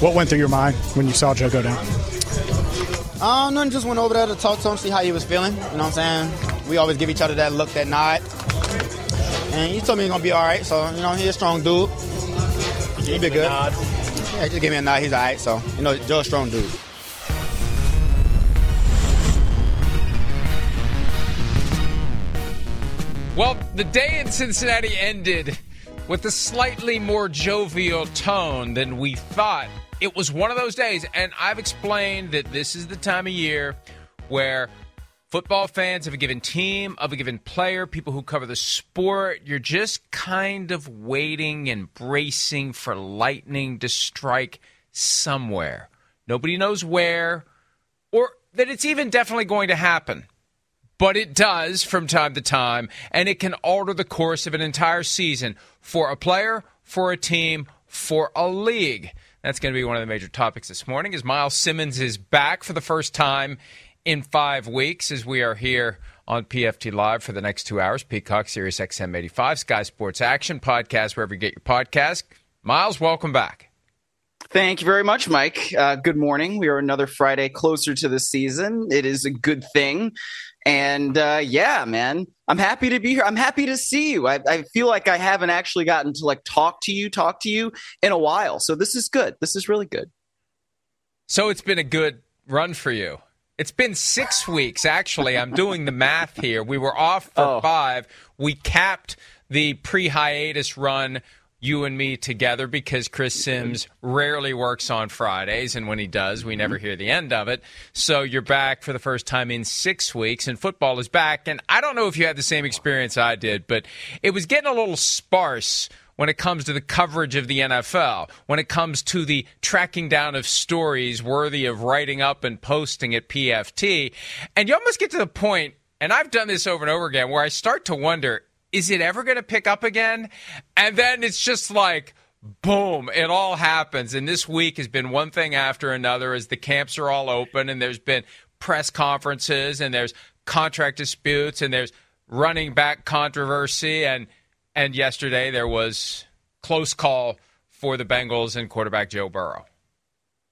What went through your mind when you saw Joe go down? Uh, nothing. Just went over there to talk to him, see how he was feeling. You know what I'm saying? We always give each other that look, that nod. And he told me he's gonna be all right. So you know, he's a strong dude. He'll be good. Yeah, just give me a nod. He's all right. So you know, Joe's a strong dude. Well, the day in Cincinnati ended with a slightly more jovial tone than we thought. It was one of those days, and I've explained that this is the time of year where football fans of a given team, of a given player, people who cover the sport, you're just kind of waiting and bracing for lightning to strike somewhere. Nobody knows where, or that it's even definitely going to happen but it does from time to time, and it can alter the course of an entire season for a player, for a team, for a league. That's going to be one of the major topics this morning. As Myles Simmons is back for the first time in five weeks, as we are here on PFT Live for the next two hours. Peacock, Sirius XM 85, Sky Sports Action podcast, wherever you get your podcast. Myles, welcome back. Thank you very much, Mike. Uh, good morning. We are another Friday closer to the season. It is a good thing. And uh, yeah, man, I'm happy to be here. I'm happy to see you. I, I, feel like I haven't actually gotten to like talk to you, talk to you in a while. So this is good. This is really good. So it's been a good run for you. It's been six weeks, actually. I'm doing the math here. We were off for oh. five. We capped the pre hiatus run you and me together because Chris Sims rarely works on Fridays, and when he does, we never hear the end of it. So you're back for the first time in six weeks, and football is back. And I don't know if you had the same experience I did, but it was getting a little sparse when it comes to the coverage of the NFL, when it comes to the tracking down of stories worthy of writing up and posting at PFT. And you almost get to the point, and I've done this over and over again, where I start to wonder is it ever going to pick up again? And then it's just like, boom, it all happens. And this week has been one thing after another as the camps are all open and there's been press conferences and there's contract disputes and there's running back controversy and and yesterday there was close call for the Bengals and quarterback Joe Burrow.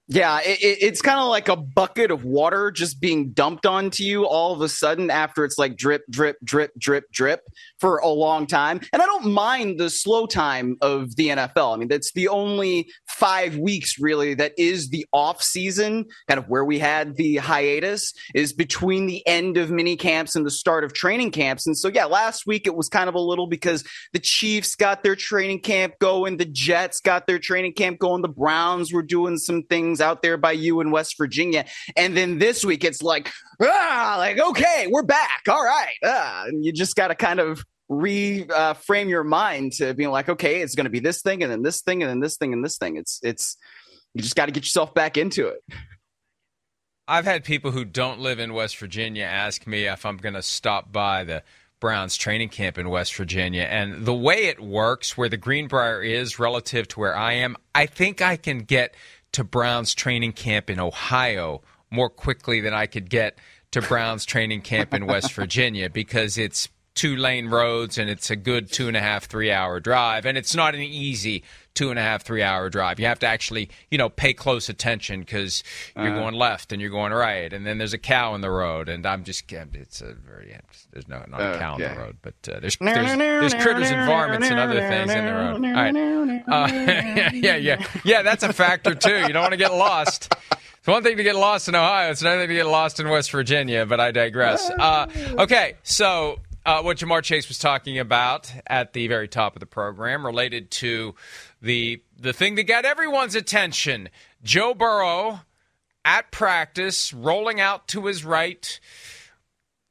Yeah, it, it's kind of like a bucket of water just being dumped onto you all of a sudden after it's like drip, drip, drip, drip, drip for a long time. And I don't mind the slow time of the NFL. I mean, that's the only five weeks really that is the off season, kind of where we had the hiatus, is between the end of mini camps and the start of training camps. And so, yeah, last week it was kind of a little because the Chiefs got their training camp going, the Jets got their training camp going, the Browns were doing some things out there by you in West Virginia. And then this week it's like, ah, like, okay, we're back. All right. Ah, and you just got to kind of reframe uh, your mind to being like, okay, it's going to be this thing and then this thing and then this thing and this thing. It's, it's, you just got to get yourself back into it. I've had people who don't live in West Virginia ask me if I'm going to stop by the Browns training camp in West Virginia. And the way it works, where the Greenbrier is relative to where I am, I think I can get to Brown's training camp in Ohio more quickly than I could get to Brown's training camp in West Virginia because it's two lane roads and it's a good two and a half, three hour drive. And it's not an easy two and a half, three hour drive. You have to actually, you know, pay close attention because you're uh going left and you're going right. And then there's a cow in the road. And I'm just, it's a very, there's no, not a cow okay. in the road, but uh, there's, there's, there's critters and varmints and other things in the road. All right. Uh, yeah, yeah. Yeah, that's a factor too. You don't want to get lost. It's one thing to get lost in Ohio. It's another thing to get lost in West Virginia, but I digress. Uh, okay, so uh, what Ja'Marr Chase was talking about at the very top of the program related to the the thing that got everyone's attention. Joe Burrow at practice, rolling out to his right,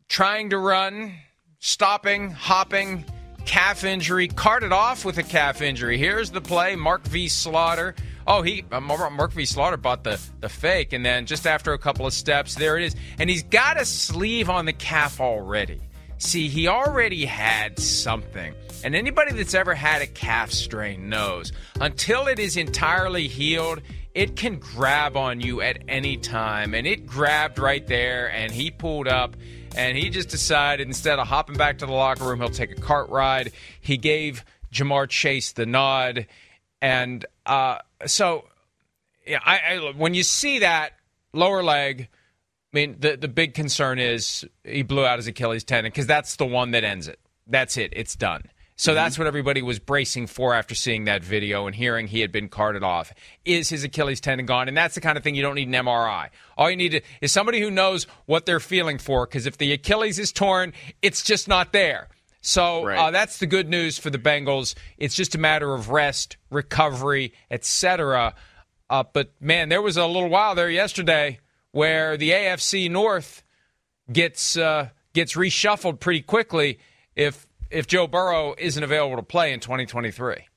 trying to run, stopping, hopping, calf injury, carted off with a calf injury. Here's the play: Mark V. Slaughter. Oh, he uh, Mark V. Slaughter bought the the fake, and then just after a couple of steps, there it is, and he's got a sleeve on the calf already. See, he already had something. And anybody that's ever had a calf strain knows until it is entirely healed, it can grab on you at any time. And it grabbed right there, and he pulled up, and he just decided instead of hopping back to the locker room, he'll take a cart ride. He gave Ja'Marr Chase the nod. And uh, so yeah, I, I when you see that lower leg, I mean the the big concern is he blew out his Achilles tendon because that's the one that ends it. That's it. It's done. So that's what everybody was bracing for after seeing that video and hearing he had been carted off. Is his Achilles tendon gone? And that's the kind of thing you don't need an MRI. All you need to, is somebody who knows what they're feeling for. Because if the Achilles is torn, it's just not there. So Right. uh, that's the good news for the Bengals. It's just a matter of rest, recovery, etc. Uh, but man, there was a little while there yesterday where the AFC North gets uh, gets reshuffled pretty quickly if if Joe Burrow isn't available to play in 2023.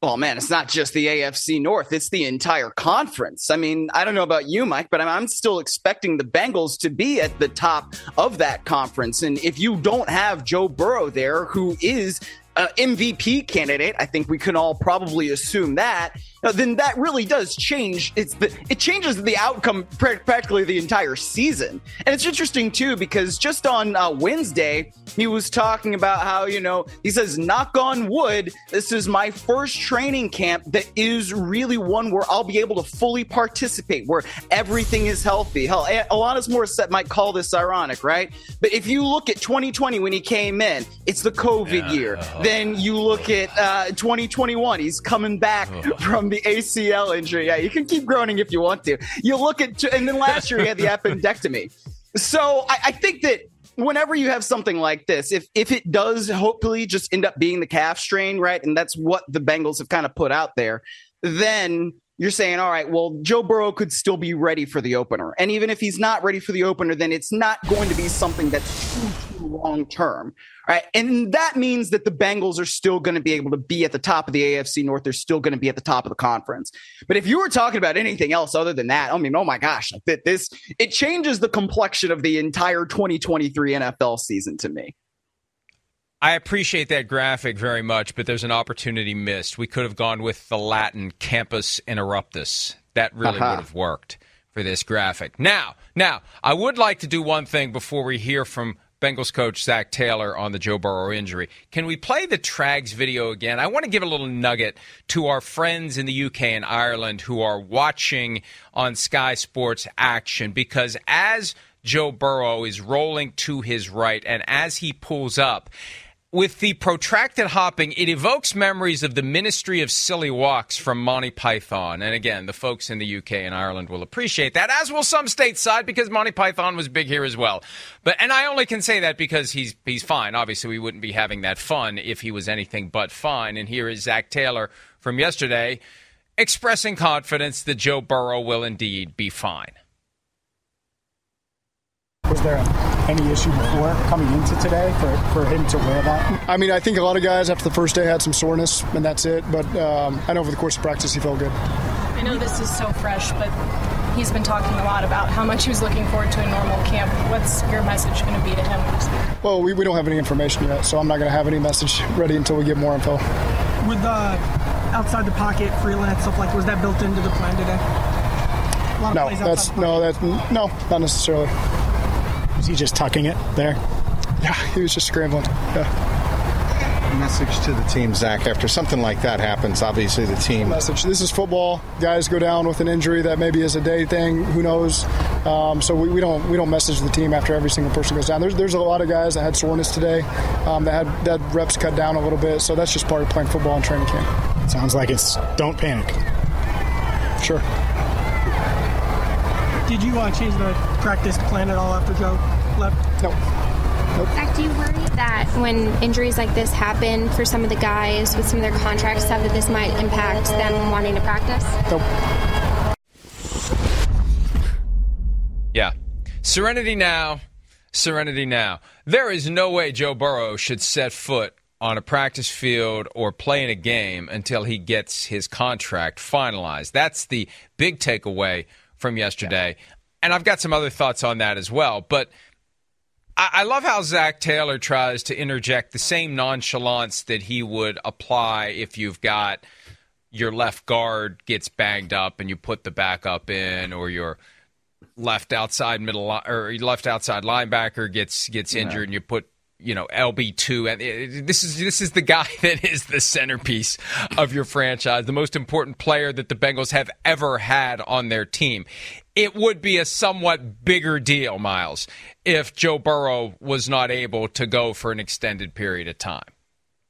Well, man, it's not just the AFC North, it's the entire conference. I mean, I don't know about you, Mike, but I'm, still expecting the Bengals to be at the top of that conference. And if you don't have Joe Burrow there, who is an MVP candidate, I think we can all probably assume that, then that really does change. It's the, it changes the outcome pra- practically the entire season. And it's interesting, too, because just on uh, Wednesday, he was talking about how, you know, he says, knock on wood, this is my first training camp that is really one where I'll be able to fully participate, where everything is healthy. Hell, Alanis Morissette might call this ironic, right? But if you look at 2020 when he came in, it's the COVID year. Then you look at uh, 2021, he's coming back from the ACL injury. Yeah, you can keep groaning if you want to. You look at, and then last year he had the appendectomy. So I, I think that whenever you have something like this, if if it does hopefully just end up being the calf strain, right, and that's what the Bengals have kind of put out there, then you're saying, all right, well, Joe Burrow could still be ready for the opener, and even if he's not ready for the opener, then it's not going to be something that's too too long term, right? And that means that the Bengals are still going to be able to be at the top of the AFC North. They're still going to be at the top of the conference. But if you were talking about anything else other than that, I mean, oh my gosh, like that this it changes the complexion of the entire 2023 NFL season to me. I appreciate that graphic very much, but there's an opportunity missed. We could have gone with the Latin campus interruptus. That really Aha. would have worked for this graphic. Now, now, I would like to do one thing before we hear from Bengals coach Zac Taylor on the Joe Burrow injury. Can we play the Trags video again? I want to give a little nugget to our friends in the UK and Ireland who are watching on Sky Sports Action because as Joe Burrow is rolling to his right and as he pulls up, with the protracted hopping, it evokes memories of the Ministry of Silly Walks from Monty Python. And again, the folks in the UK and Ireland will appreciate that, as will some stateside, because Monty Python was big here as well. But and I only can say that because he's he's fine. Obviously, we wouldn't be having that fun if he was anything but fine. And here is Zac Taylor from yesterday expressing confidence that Joe Burrow will indeed be fine. Was there any issue before coming into today for, for him to wear that? I mean, I think a lot of guys after the first day had some soreness, and that's it. But um, I know over the course of practice, he felt good. I know this is so fresh, but he's been talking a lot about how much he was looking forward to a normal camp. What's your message going to be to him? Well, we, we don't have any information yet, so I'm not going to have any message ready until we get more info. with the outside the pocket freelance stuff like was that built into the plan today? A lot of No, that's no, pocket. that's no, not necessarily. Is he just tucking it there? Yeah, he was just scrambling. Yeah. Message to the team, Zac. After something like that happens, obviously the team Message: This is football. Guys go down with an injury that maybe is a day thing. Who knows? Um, so we, we don't we don't message the team after every single person goes down. There's there's a lot of guys that had soreness today, um, that had that reps cut down a little bit. So that's just part of playing football and training camp. Sounds like it's don't panic. Sure. Did you uh, change the practice plan at all after Joe left? No. Zac, do you worry that when injuries like this happen for some of the guys with some of their contract stuff, that this might impact them wanting to practice? Nope. Yeah. Serenity now. Serenity now. There is no way Joe Burrow should set foot on a practice field or play in a game until he gets his contract finalized. That's the big takeaway from yesterday. And I've got some other thoughts on that as well. But I, I love how Zac Taylor tries to interject the same nonchalance that he would apply if you've got your left guard gets banged up and you put the backup in, or your left outside middle or left outside linebacker gets gets injured and you put you know LB two, and eh, this is this is the guy that is the centerpiece of your franchise, the most important player that the Bengals have ever had on their team. It would be a somewhat bigger deal, Myles, if Joe Burrow was not able to go for an extended period of time.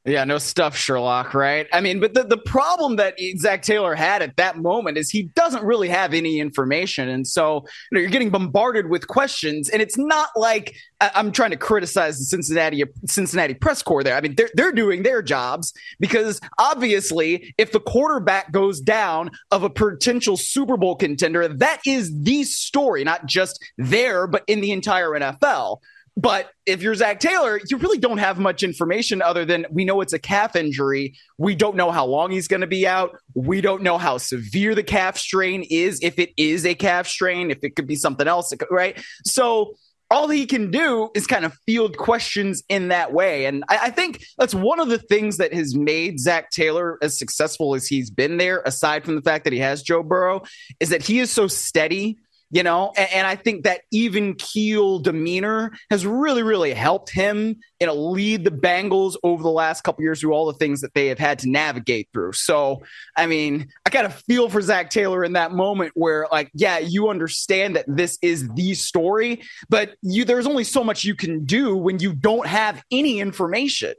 Yeah, no stuff, Sherlock, right? I mean, but the, the problem that Zac Taylor had at that moment is he doesn't really have any information. And so you know, you're getting bombarded with questions. And it's not like I, am trying to criticize the Cincinnati Cincinnati press corps there. I mean, they're, they're doing their jobs because obviously, if the quarterback goes down of a potential Super Bowl contender, that is the story, not just there, but in the entire NFL. But if you're Zac Taylor, you really don't have much information other than we know it's a calf injury. We don't know how long he's going to be out. We don't know how severe the calf strain is, if it is a calf strain, if it could be something else, right? So all he can do is kind of field questions in that way. And I, I, think that's one of the things that has made Zac Taylor as successful as he's been there, aside from the fact that he has Joe Burrow, is that he is so steady you know and, and, i think that even keel demeanor has really really helped him you know lead the bengals over the last couple years through all the things that they have had to navigate through. So i mean i kind of feel for Zac taylor in that moment where like yeah you understand that this is the story but you there's only so much you can do when you don't have any information.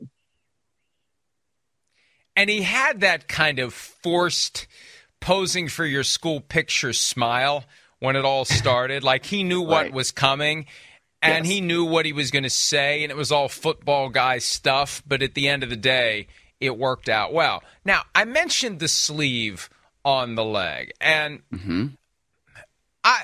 And he had that kind of forced posing for your school picture smile when it all started. like he knew what right. was coming and yes. he knew what he was going to say, and it was all football guy stuff. But at the end of the day, it worked out well. Now, I mentioned the sleeve on the leg, and mm-hmm. I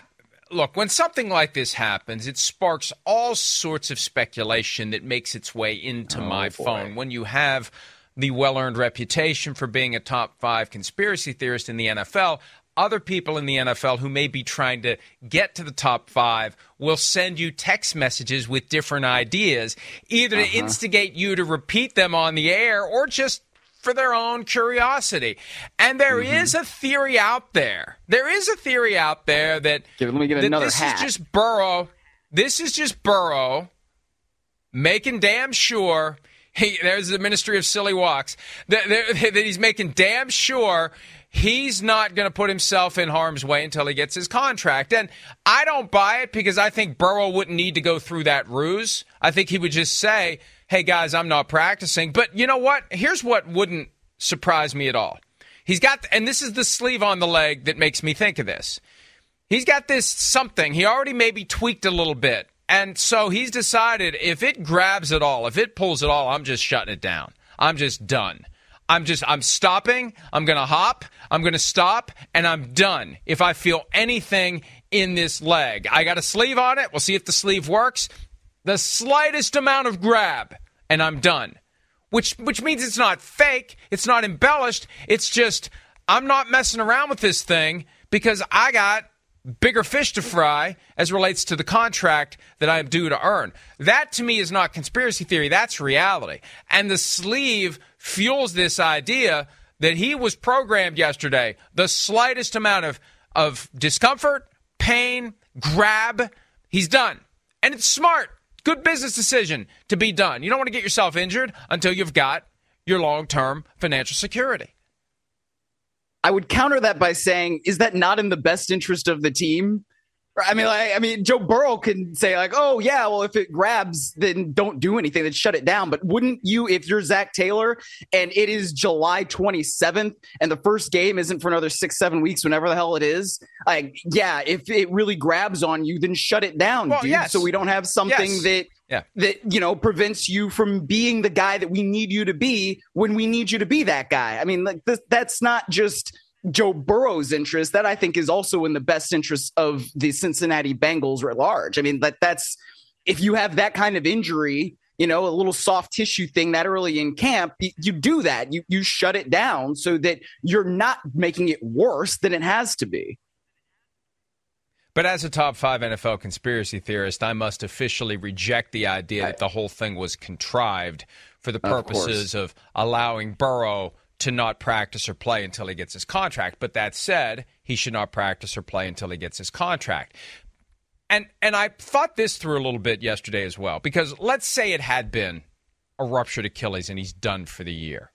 look when something like this happens, it sparks all sorts of speculation that makes its way into oh, my boy. phone. When you have the well earned reputation for being a top five conspiracy theorist in the NFL, other people in the NFL who may be trying to get to the top five will send you text messages with different ideas, either uh-huh. to instigate you to repeat them on the air or just for their own curiosity. And there mm-hmm. is a theory out there. There is a theory out there that, let me get another this hat. is just Burrow. This is just Burrow making damn sure. He, there's the Ministry of Silly Walks. That, that he's making damn sure he's not going to put himself in harm's way until he gets his contract. And I don't buy it because I think Burrow wouldn't need to go through that ruse. I think he would just say, hey, guys, I'm not practicing. But you know what? Here's what wouldn't surprise me at all. He's got, and this is the sleeve on the leg that makes me think of this. He's got this something. He already maybe tweaked a little bit. And so he's decided if it grabs it all, if it pulls it all, I'm just shutting it down. I'm just done. I'm just, I'm stopping. I'm going to hop. I'm going to stop and I'm done. If I feel anything in this leg, I got a sleeve on it. We'll see if the sleeve works. The slightest amount of grab and I'm done. Which, which means it's not fake. It's not embellished. It's just, I'm not messing around with this thing because I got bigger fish to fry as relates to the contract that I am due to earn. That to me is not conspiracy theory, that's reality. And the sleeve fuels this idea that he was programmed yesterday. The slightest amount of, of discomfort, pain, grab, he's done. And it's smart. Good business decision to be done. You don't want to get yourself injured until you've got your long term financial security. I would counter that by saying, is that not in the best interest of the team? I mean, like, I mean, Joe Burrow can say like, "Oh yeah, well, if it grabs, then don't do anything. Then shut it down." But wouldn't you, if you're Zac Taylor and it is July 27th and the first game isn't for another six, seven weeks, whenever the hell it is? Like, yeah, if it really grabs on you, then shut it down, well, dude. Yes. So we don't have something yes. that yeah. that you know prevents you from being the guy that we need you to be when we need you to be that guy. I mean, like this, that's not just Joe Burrow's interest, that I think is also in the best interest of the Cincinnati Bengals at large. I mean, that that's if you have that kind of injury, you know, a little soft tissue thing that early in camp, you, do that. You you shut it down so that you're not making it worse than it has to be. But as a top five NFL conspiracy theorist, I must officially reject the idea that the whole thing was contrived for the purposes of, of allowing Burrow to not practice or play until he gets his contract. But that said, he should not practice or play until he gets his contract. And and I thought this through a little bit yesterday as well because let's say it had been a ruptured Achilles and he's done for the year.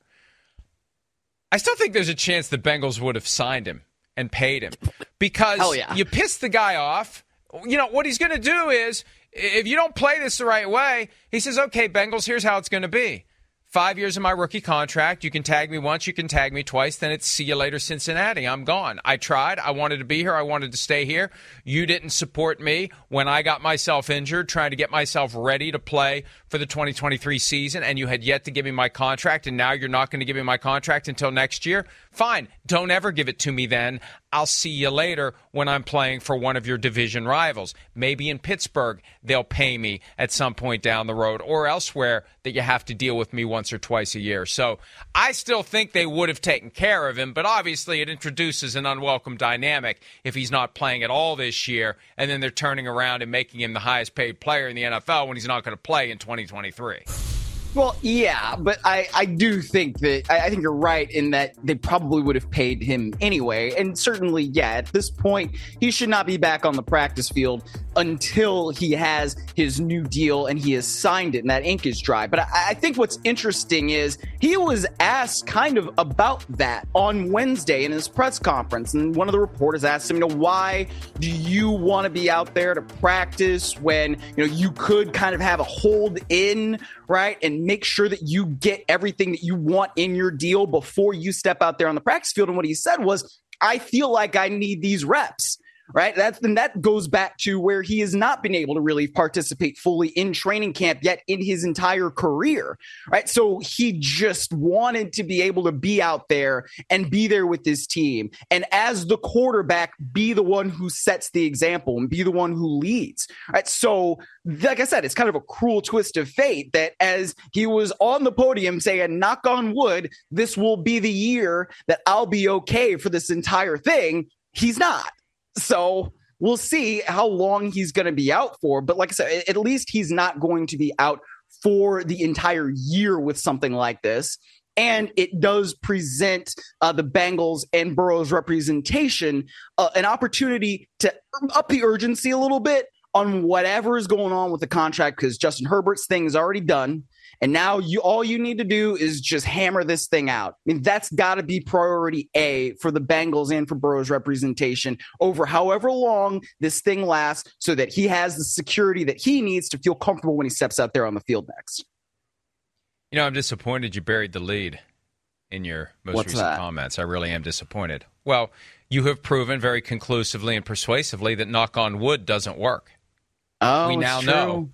I still think there's a chance the Bengals would have signed him and paid him because yeah. you piss the guy off. You know what he's going to do is if you don't play this the right way, he says, "Okay, Bengals, here's how it's going to be." Five years of my rookie contract. You can tag me once, you can tag me twice. Then it's see you later, Cincinnati. I'm gone. I tried. I wanted to be here. I wanted to stay here. You didn't support me when I got myself injured, trying to get myself ready to play for the 2023 season, and you had yet to give me my contract, and now you're not going to give me my contract until next year. Fine. Don't ever give it to me then. I'll see you later when I'm playing for one of your division rivals. Maybe in Pittsburgh, they'll pay me at some point down the road, or elsewhere that you have to deal with me once or twice a year. So I still think they would have taken care of him, but obviously it introduces an unwelcome dynamic if he's not playing at all this year, and then they're turning around and making him the highest paid player in the NFL when he's not going to play in 2023. Well, yeah, but I, I do think that I, I think you're right in that they probably would have paid him anyway. And certainly, yeah, at this point, he should not be back on the practice field until he has his new deal and he has signed it and that ink is dry. But I, I think what's interesting is he was asked kind of about that on Wednesday in his press conference. And one of the reporters asked him, you know, why do you want to be out there to practice when, you know, you could kind of have a hold in, right? And make sure that you get everything that you want in your deal before you step out there on the practice field. And what he said was, I feel like I need these reps right? That's and that goes back to where he has not been able to really participate fully in training camp yet in his entire career, right? So he just wanted to be able to be out there and be there with his team, and as the quarterback, be the one who sets the example and be the one who leads, right? So, like I said, it's kind of a cruel twist of fate that as he was on the podium saying, "Knock on wood, this will be the year that I'll be okay for this entire thing." He's not so we'll see how long he's going to be out for. But like I said, at least he's not going to be out for the entire year with something like this. And it does present uh, the Bengals and Burrow's representation uh, an opportunity to up the urgency a little bit on whatever is going on with the contract because Justin Herbert's thing is already done. And now you all you need to do is just hammer this thing out. I mean, that's got to be priority A for the Bengals and for Burrow's representation over however long this thing lasts so that he has the security that he needs to feel comfortable when he steps out there on the field next. You know, I'm disappointed you buried the lead in your most What's recent that? comments. I really am disappointed. Well, you have proven very conclusively and persuasively that knock on wood doesn't work. Oh, we now true. know.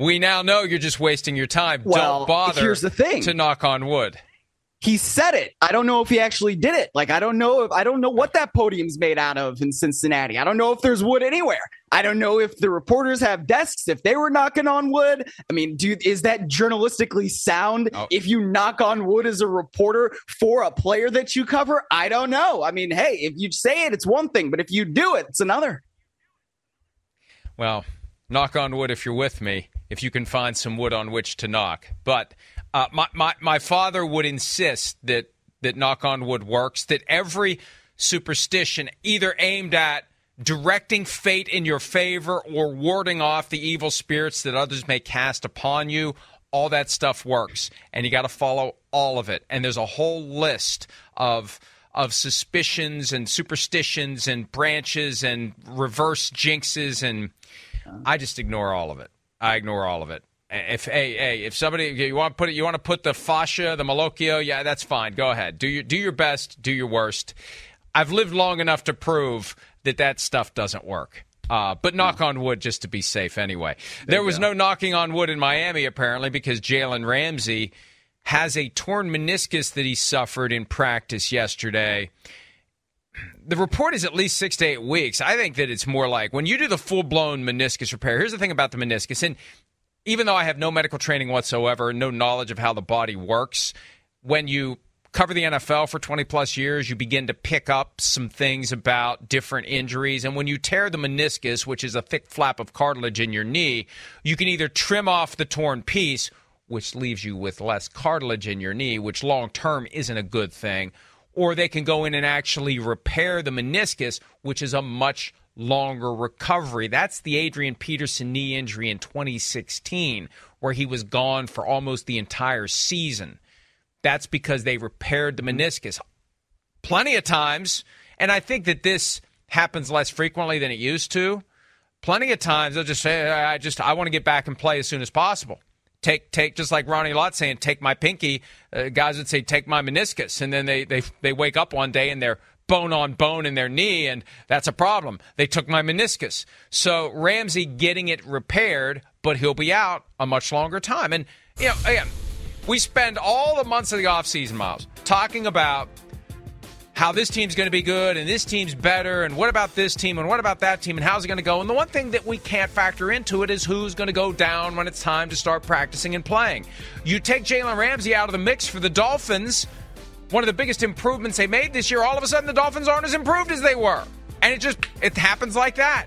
We now know you're just wasting your time. Well, Don't bother here's the thing. to knock on wood. he said it. I don't know if he actually did it. Like I don't know if I don't know what that podium's made out of in Cincinnati. I don't know if there's wood anywhere. I don't know if the reporters have desks. If they were knocking on wood, I mean, dude, is that journalistically sound? Oh. If you knock on wood as a reporter for a player that you cover, I don't know. I mean, hey, if you say it, it's one thing, but if you do it, it's another. Well, knock on wood if you're with me, if you can find some wood on which to knock. But uh, my, my, my father would insist that, that knock on wood works, that every superstition either aimed at directing fate in your favor or warding off the evil spirits that others may cast upon you. All that stuff works, and you got to follow all of it. And there's a whole list of of suspicions and superstitions and branches and reverse jinxes, and I just ignore all of it. I ignore all of it. If hey hey, if somebody you want to put it, you want to put the fascia, the malocchio, yeah, that's fine. Go ahead. Do your do your best. Do your worst. I've lived long enough to prove that that stuff doesn't work. Uh, but knock on wood just to be safe anyway. There, was no knocking on wood in Miami apparently because Jalen Ramsey has a torn meniscus that he suffered in practice yesterday. The report is at least six to eight weeks. I think that it's more like when you do the full blown meniscus repair. Here's the thing about the meniscus, and even though I have no medical training whatsoever, no knowledge of how the body works, when you cover the NFL for 20 plus years, you begin to pick up some things about different injuries. And when you tear the meniscus, which is a thick flap of cartilage in your knee, you can either trim off the torn piece, which leaves you with less cartilage in your knee, which long term isn't a good thing, or they can go in and actually repair the meniscus, which is a much longer recovery. That's the Adrian Peterson knee injury in 2016, where he was gone for almost the entire season. That's because they repaired the meniscus. Plenty of times, and I think that this happens less frequently than it used to. Plenty of times they'll just say, "I just I want to get back and play as soon as possible." Take take just like Ronnie Lott saying, "Take my pinky." Uh, guys would say, "Take my meniscus," and then they they they wake up one day and they're bone on bone in their knee, and that's a problem. They took my meniscus. So Ramsey getting it repaired, but he'll be out a much longer time. And you know, again, we spend all the months of the offseason, Myles, talking about how this team's going to be good and this team's better and what about this team and what about that team and how's it going to go. And the one thing that we can't factor into it is who's going to go down when it's time to start practicing and playing. You take Jalen Ramsey out of the mix for the Dolphins, one of the biggest improvements they made this year, all of a sudden the Dolphins aren't as improved as they were. And it just it happens like that.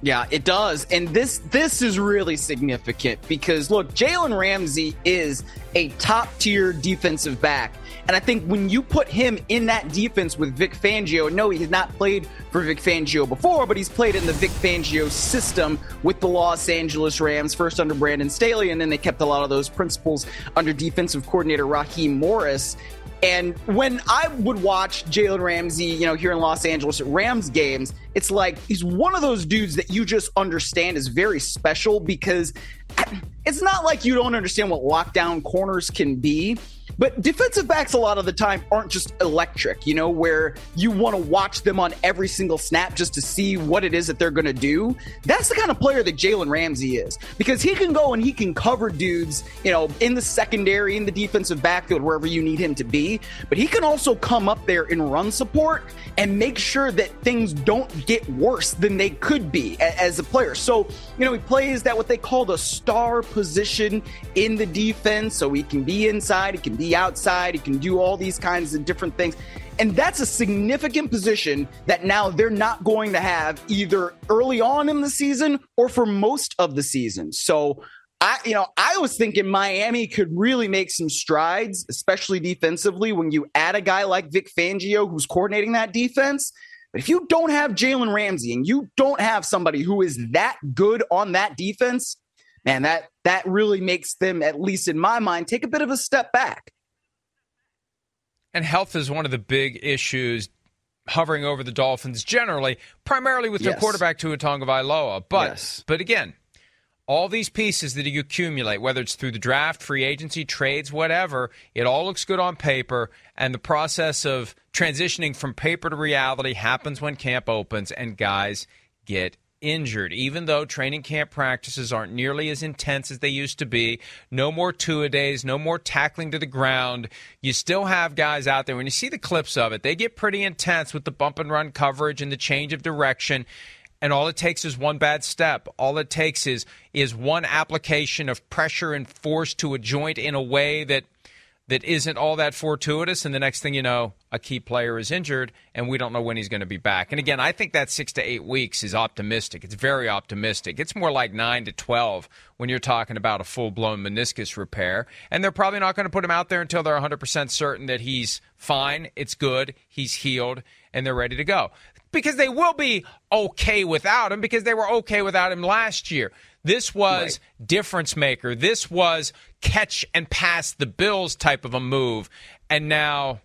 Yeah, it does. And this this is really significant because look, Jalen Ramsey is a top tier defensive back. And I think when you put him in that defense with Vic Fangio, no, he has not played for Vic Fangio before, but he's played in the Vic Fangio system with the Los Angeles Rams, first under Brandon Staley, and then they kept a lot of those principles under defensive coordinator Raheem Morris. And when I would watch Jalen Ramsey, you know, here in Los Angeles at Rams games, it's like he's one of those dudes that you just understand is very special because it's not like you don't understand what lockdown corners can be. But defensive backs, a lot of the time, aren't just electric, you know, where you want to watch them on every single snap just to see what it is that they're going to do. That's the kind of player that Jalen Ramsey is because he can go and he can cover dudes, you know, in the secondary, in the defensive backfield, wherever you need him to be. But he can also come up there and run support and make sure that things don't get worse than they could be as a player. So, you know, he plays that what they call the star position in the defense. So he can be inside, he can be outside, he can do all these kinds of different things. And that's a significant position that now they're not going to have either early on in the season or for most of the season. So I, you know, I was thinking Miami could really make some strides, especially defensively, when you add a guy like Vic Fangio who's coordinating that defense. But if you don't have Jalen Ramsey and you don't have somebody who is that good on that defense, man, that that really makes them, at least in my mind, take a bit of a step back. And health is one of the big issues hovering over the Dolphins generally, primarily with their quarterback Tua Tagovailoa. But Yes. but again, all these pieces that you accumulate, whether it's through the draft, free agency, trades, whatever, it all looks good on paper. And the process of transitioning from paper to reality happens when camp opens and guys get injured. Even though training camp practices aren't nearly as intense as they used to be, no more two a days, no more tackling to the ground. You still have guys out there. When you see the clips of it, they get pretty intense with the bump and run coverage and the change of direction and all it takes is one bad step all it takes is is one application of pressure and force to a joint in a way that that isn't all that fortuitous and the next thing you know a key player is injured and we don't know when he's going to be back and again i think that 6 to 8 weeks is optimistic it's very optimistic it's more like 9 to 12 when you're talking about a full-blown meniscus repair and they're probably not going to put him out there until they're 100% certain that he's fine it's good he's healed and they're ready to go because they will be okay without him because they were okay without him last year. This was difference maker. This was catch and pass the Bills type of a move. And now,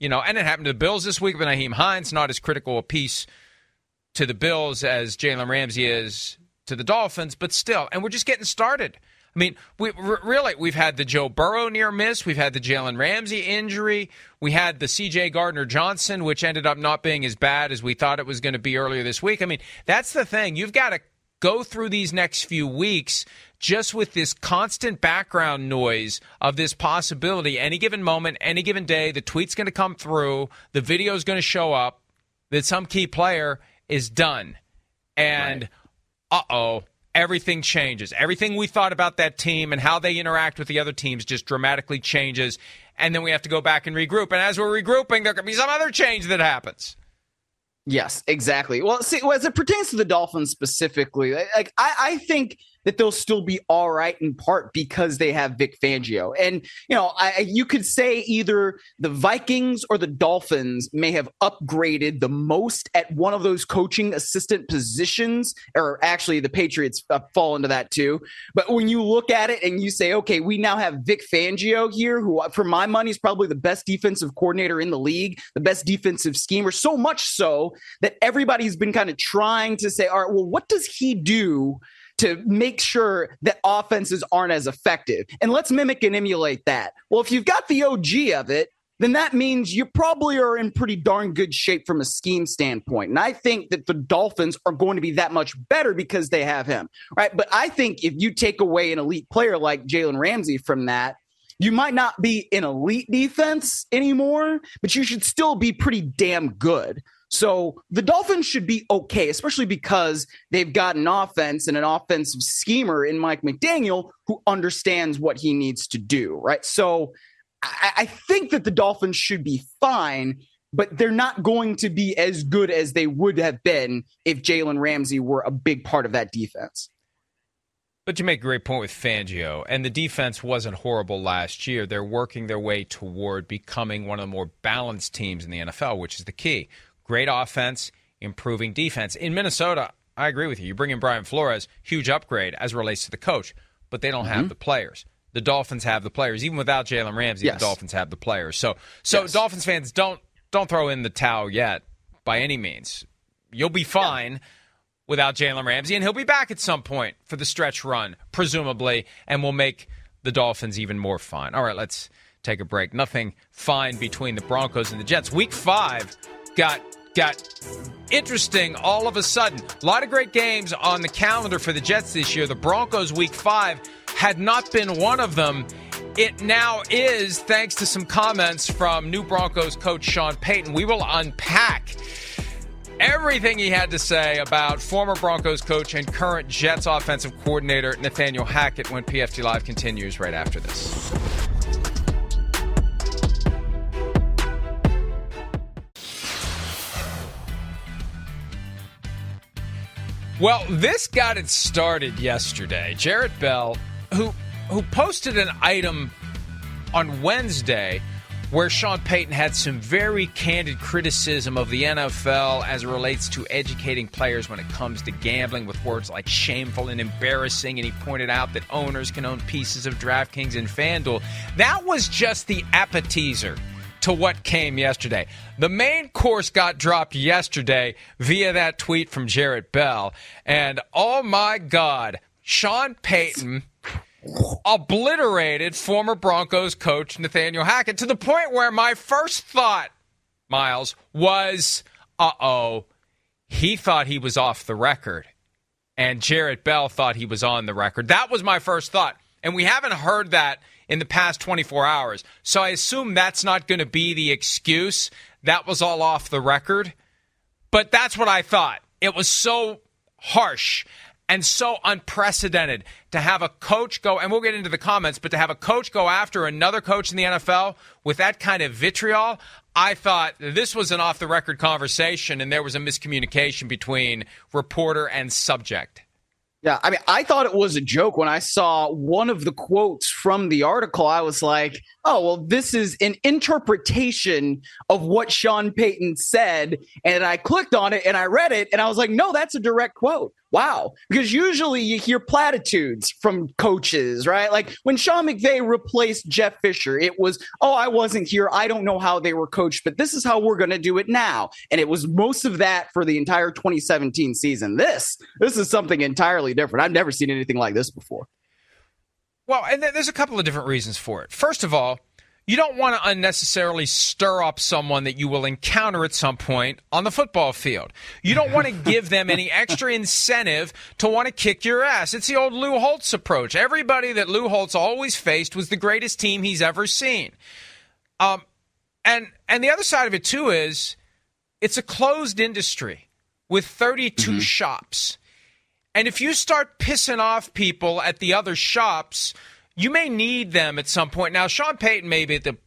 you know, and it happened to the Bills this week, but Nyheim Hines not as critical a piece to the Bills as Jalen Ramsey is to the Dolphins, but still, and we're just getting started. I mean, we really we've had the Joe Burrow near miss, we've had the Jalen Ramsey injury, we had the C.J. Gardner Johnson, which ended up not being as bad as we thought it was going to be earlier this week. I mean, that's the thing. You've got to go through these next few weeks just with this constant background noise of this possibility. Any given moment, any given day, the tweet's going to come through, the video's going to show up that some key player is done. And uh oh, everything changes. Everything we thought about that team and how they interact with the other teams just dramatically changes. And then we have to go back and regroup. And as we're regrouping, there could be some other change that happens. Yes, exactly. Well, see, as it pertains to the Dolphins specifically, like I, I think that they'll still be all right in part because they have Vic Fangio. And, you know, I, you could say either the Vikings or the Dolphins may have upgraded the most at one of those coaching assistant positions, or actually the Patriots uh, fall into that too. But when you look at it and you say, okay, we now have Vic Fangio here, who for my money is probably the best defensive coordinator in the league, the best defensive schemer, so much so that everybody's been kind of trying to say, all right, well, what does he do? To make sure that offenses aren't as effective. And let's mimic and emulate that. Well, if you've got the OG of it, then that means you probably are in pretty darn good shape from a scheme standpoint. And I think that the Dolphins are going to be that much better because they have him, right? But I think if you take away an elite player like Jalen Ramsey from that, you might not be an elite defense anymore, but you should still be pretty damn good. So the Dolphins should be okay, especially because they've got an offense and an offensive schemer in Mike McDaniel who understands what he needs to do, right? So I, I think that the Dolphins should be fine, but they're not going to be as good as they would have been if Jalen Ramsey were a big part of that defense. But you make a great point with Fangio, and the defense wasn't horrible last year. They're working their way toward becoming one of the more balanced teams in the NFL, which is the key. Great offense, improving defense. In Minnesota, I agree with you. You bring in Brian Flores, huge upgrade as relates to the coach, but they don't mm-hmm. have the players. The Dolphins have the players, even without Jalen Ramsey. Yes. The Dolphins have the players. So, so yes. Dolphins fans don't don't throw in the towel yet by any means. You'll be fine. Yeah without Jalen Ramsey, and he'll be back at some point for the stretch run, presumably, and will make the Dolphins even more fine. All right, let's take a break. Nothing fine between the Broncos and the Jets. Week five got got interesting all of a sudden. A lot of great games on the calendar for the Jets this year. The Broncos week 5 had not been one of them. It now is thanks to some comments from new Broncos coach Sean Payton. We will unpack everything he had to say about former Broncos coach and current Jets offensive coordinator Nathaniel Hackett when PFT Live continues right after this. Well, this got it started yesterday. Jarrett Bell, who who posted an item on Wednesday where Sean Payton had some very candid criticism of the NFL as it relates to educating players when it comes to gambling with words like shameful and embarrassing. And he pointed out that owners can own pieces of DraftKings and FanDuel. That was just the appetizer to what came yesterday. The main course got dropped yesterday via that tweet from Jarrett Bell. And oh my God, Sean Payton obliterated former Broncos coach Nathaniel Hackett to the point where my first thought, Myles, was uh oh, he thought he was off the record. And Jarrett Bell thought he was on the record. That was my first thought. And we haven't heard that in the past 24 hours. So I assume that's not going to be the excuse. That was all off the record. But that's what I thought. It was so harsh and so unprecedented to have a coach go, and we'll get into the comments, but to have a coach go after another coach in the NFL with that kind of vitriol, I thought this was an off the record conversation and there was a miscommunication between reporter and subject. Yeah, I mean, I thought it was a joke when I saw one of the quotes from the article. I was like, oh, well, this is an interpretation of what Sean Payton said. And I clicked on it and I read it and I was like, no, that's a direct quote. Wow. Because usually you hear platitudes from coaches, right? Like when Sean McVay replaced Jeff Fisher, it was, oh, I wasn't here. I don't know how they were coached, but this is how we're going to do it now. And it was most of that for the entire 2017 season. This, this is something entirely different. I've never seen anything like this before. Well, and there's a couple of different reasons for it. First of all, you don't want to unnecessarily stir up someone that you will encounter at some point on the football field. You don't want to give them any extra incentive to want to kick your ass. It's the old Lou Holtz approach. Everybody that Lou Holtz always faced was the greatest team he's ever seen. Um, and and the other side of it too is it's a closed industry with 32 mm-hmm. shops. And if you start pissing off people at the other shops, you may need them at some point. Now, Sean Payton may be at the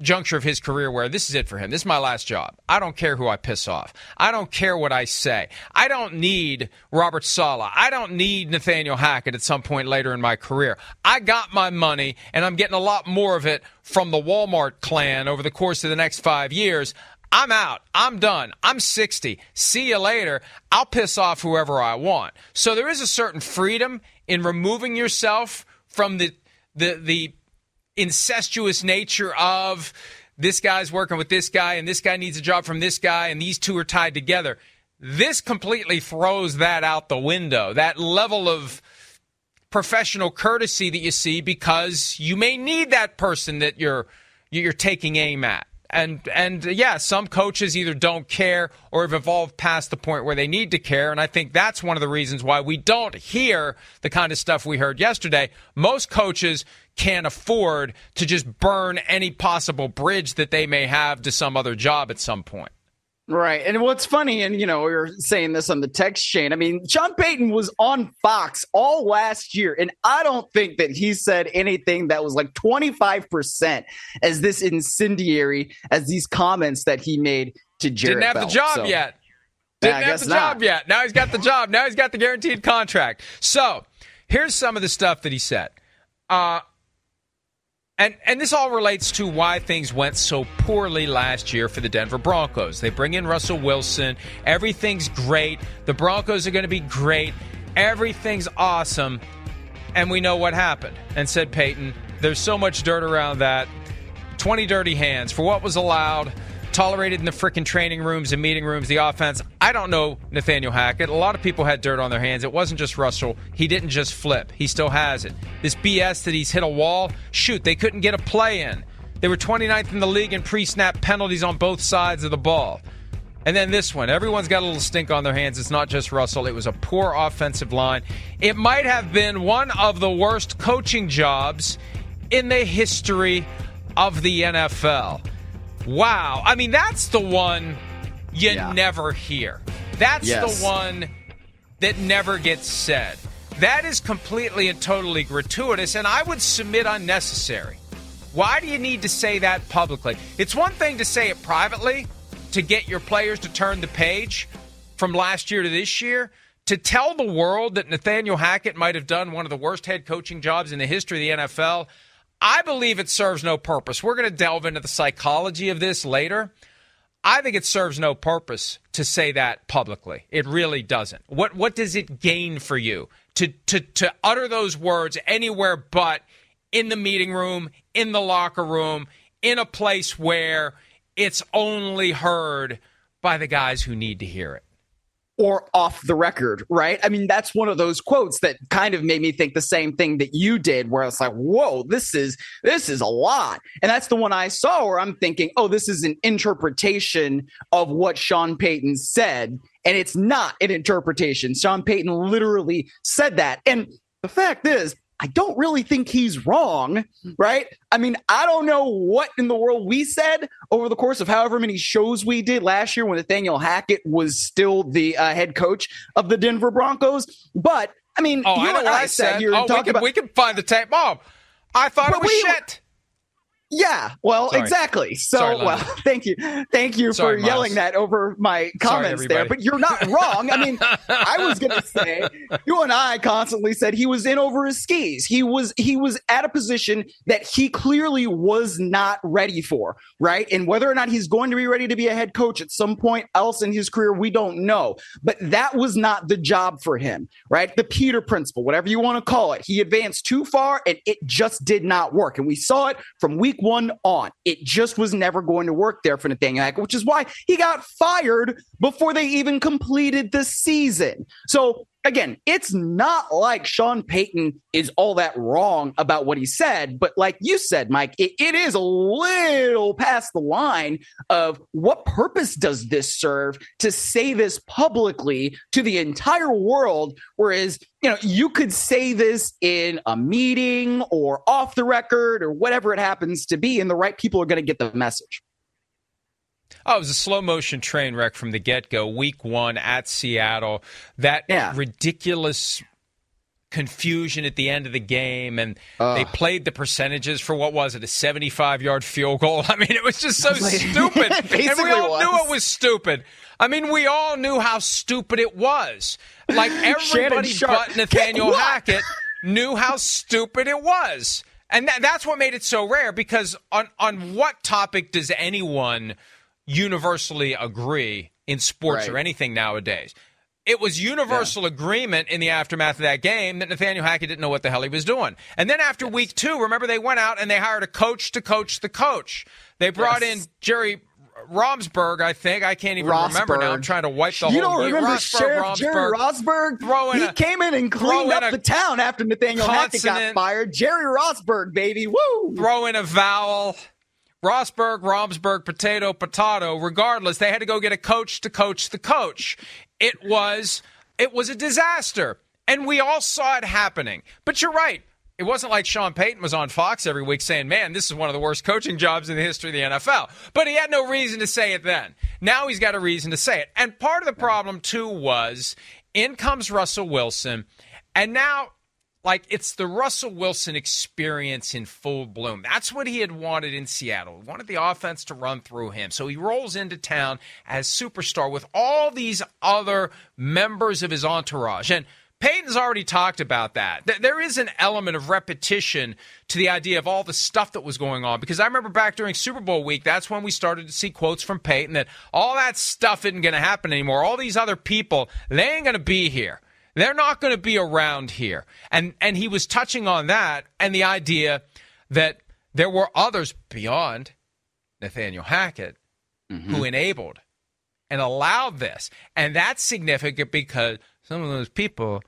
juncture of his career where this is it for him. This is my last job. I don't care who I piss off. I don't care what I say. I don't need Robert Saleh. I don't need Nathaniel Hackett at some point later in my career. I got my money and I'm getting a lot more of it from the Walmart clan over the course of the next five years. I'm out. I'm done. I'm 60. See you later. I'll piss off whoever I want. So there is a certain freedom in removing yourself from the the the incestuous nature of this guy's working with this guy and this guy needs a job from this guy and these two are tied together. This completely throws that out the window. That level of professional courtesy that you see because you may need that person that you're you're taking aim at. And and yeah, some coaches either don't care or have evolved past the point where they need to care. And I think that's one of the reasons why we don't hear the kind of stuff we heard yesterday. Most coaches can't afford to just burn any possible bridge that they may have to some other job at some point. Right. And what's funny, and you know, we were saying this on the text chain. I mean, Sean Payton was on Fox all last year, and I don't think that he said anything that was like 25% as this incendiary as these comments that he made to Jarrett. Didn't have Bell. the job So, yet. Didn't have the not. job yet. Now he's got the job. Now he's got the guaranteed contract. So here's some of the stuff that he said. Uh, and and this all relates to why things went so poorly last year for the Denver Broncos. They bring in Russell Wilson. Everything's great. The Broncos are going to be great. Everything's awesome. And we know what happened. And said Payton, there's so much dirt around that. 20 dirty hands for what was allowed, tolerated in the frickin' training rooms and meeting rooms, the offense. I don't know Nathaniel Hackett. A lot of people had dirt on their hands. It wasn't just Russell. He didn't just flip, he still has it. This BS that he's hit a wall, shoot, they couldn't get a play in. They were 29th in the league in pre snap penalties on both sides of the ball. And then this one, everyone's got a little stink on their hands. It's not just Russell. It was a poor offensive line. It might have been one of the worst coaching jobs in the history of the NFL. Wow. I mean, that's the one you Yeah. never hear. That's Yes. the one that never gets said. That is completely and totally gratuitous, and I would submit unnecessary. Why do you need to say that publicly? It's one thing to say it privately to get your players to turn the page from last year to this year. To tell the world that Nathaniel Hackett might have done one of the worst head coaching jobs in the history of the NFL, I believe it serves no purpose. We're going to delve into the psychology of this later. I think it serves no purpose to say that publicly. It really doesn't. What what does it gain for you to to to utter those words anywhere but in the meeting room, in the locker room, in a place where it's only heard by the guys who need to hear it? Or off the record, right? I mean, that's one of those quotes that kind of made me think the same thing that you did, where it's like, whoa, this is this is a lot. And that's the one I saw where I'm thinking, oh, this is an interpretation of what Sean Payton said. And it's not an interpretation. Sean Payton literally said that. And the fact is, I don't really think he's wrong, right? I mean, I don't know what in the world we said over the course of however many shows we did last year when Nathaniel Hackett was still the uh, head coach of the Denver Broncos. But I mean, Oh, you I know and what I, I said. here Oh, and we can, about. we can find the tape. Oh, I thought it was we- shit. Yeah, well, Sorry. exactly. So, Sorry, well, thank you, thank you Sorry, for yelling that over my comments there. But you're not wrong. I mean, I was going to say you and I constantly said he was in over his skis. He was he was at a position that he clearly was not ready for, right? And whether or not he's going to be ready to be a head coach at some point else in his career, we don't know. But that was not the job for him, right? The Peter principle, whatever you want to call it. He advanced too far and it just did not work. And we saw it from week one on. It just was never going to work there for Nathaniel Hackett, which is why he got fired before they even completed the season. So again, it's not like Sean Payton is all that wrong about what he said, but like you said, Mike, it, it is a little past the line of what purpose does this serve to say this publicly to the entire world? Whereas, you know, you could say this in a meeting or off the record or whatever it happens to be, and the right people are going to get the message. Oh, it was a slow motion train wreck from the get go. Week one at Seattle. That Yeah. ridiculous confusion at the end of the game, and they played the percentages for what was it, a 75 yard field goal. I mean, it was just so stupid. and we all was. knew it was stupid. I mean, we all knew how stupid it was. Like everybody but Nathaniel What? Hackett knew how stupid it was. And that, that's what made it so rare because on, on what topic does anyone universally agree in sports or anything nowadays? It was universal agreement in the aftermath of that game that Nathaniel Hackett didn't know what the hell he was doing. And then after week two, remember they went out and they hired a coach to coach the coach. They brought Yes. in Jerry Romsberg, I think. I can't even remember now. I'm trying to wipe the you whole You don't remember Rosburg, Sheriff Jerry Rosburg? Throw in he a- came in and cleaned up the town after Nathaniel Hackett got fired. Jerry Rosburg, baby, woo! throw in a vowel. Rosburg, Romsberg, potato, potato. Regardless, they had to go get a coach to coach the coach. It was it was a disaster, and we all saw it happening. But you're right. It wasn't like Sean Payton was on Fox every week saying, "Man, this is one of the worst coaching jobs in the history of the NFL." But he had no reason to say it then. Now he's got a reason to say it. And part of the problem too was in comes Russell Wilson, and now like it's the Russell Wilson experience in full bloom. That's what he had wanted in Seattle. He wanted the offense to run through him. So he rolls into town as superstar with all these other members of his entourage. And Payton's already talked about that. There is an element of repetition to the idea of all the stuff that was going on. Because I remember back during Super Bowl week, that's when we started to see quotes from Peyton that all that stuff isn't going to happen anymore. All these other people, they ain't going to be here. They're not going to be around here. And and he was touching on that and the idea that there were others beyond Nathaniel Hackett mm-hmm. who enabled and allowed this. And that's significant because some of those people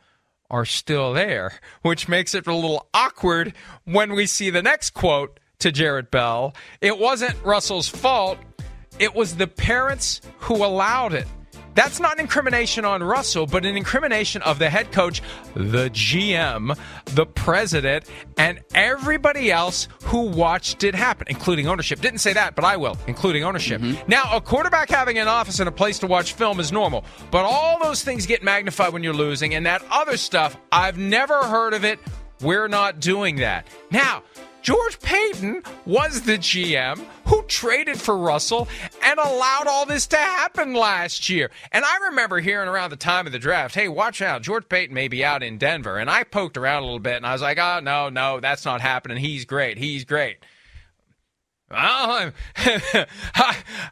are still there, which makes it a little awkward when we see the next quote to Jarrett Bell. It wasn't Russell's fault, it was the parents who allowed it. That's not an incrimination on Russell, but an incrimination of the head coach, the GM, the president, and everybody else who watched it happen, including ownership. Didn't say that, but I will, including ownership. Mm-hmm. Now, a quarterback having an office and a place to watch film is normal, but all those things get magnified when you're losing, and that other stuff, I've never heard of it. We're not doing that. Now, George Paton was the GM who traded for Russell and allowed all this to happen last year. And I remember hearing around the time of the draft, hey, watch out, George Paton may be out in Denver. And I poked around a little bit and I was like, oh, no, no, that's not happening. He's great. He's great.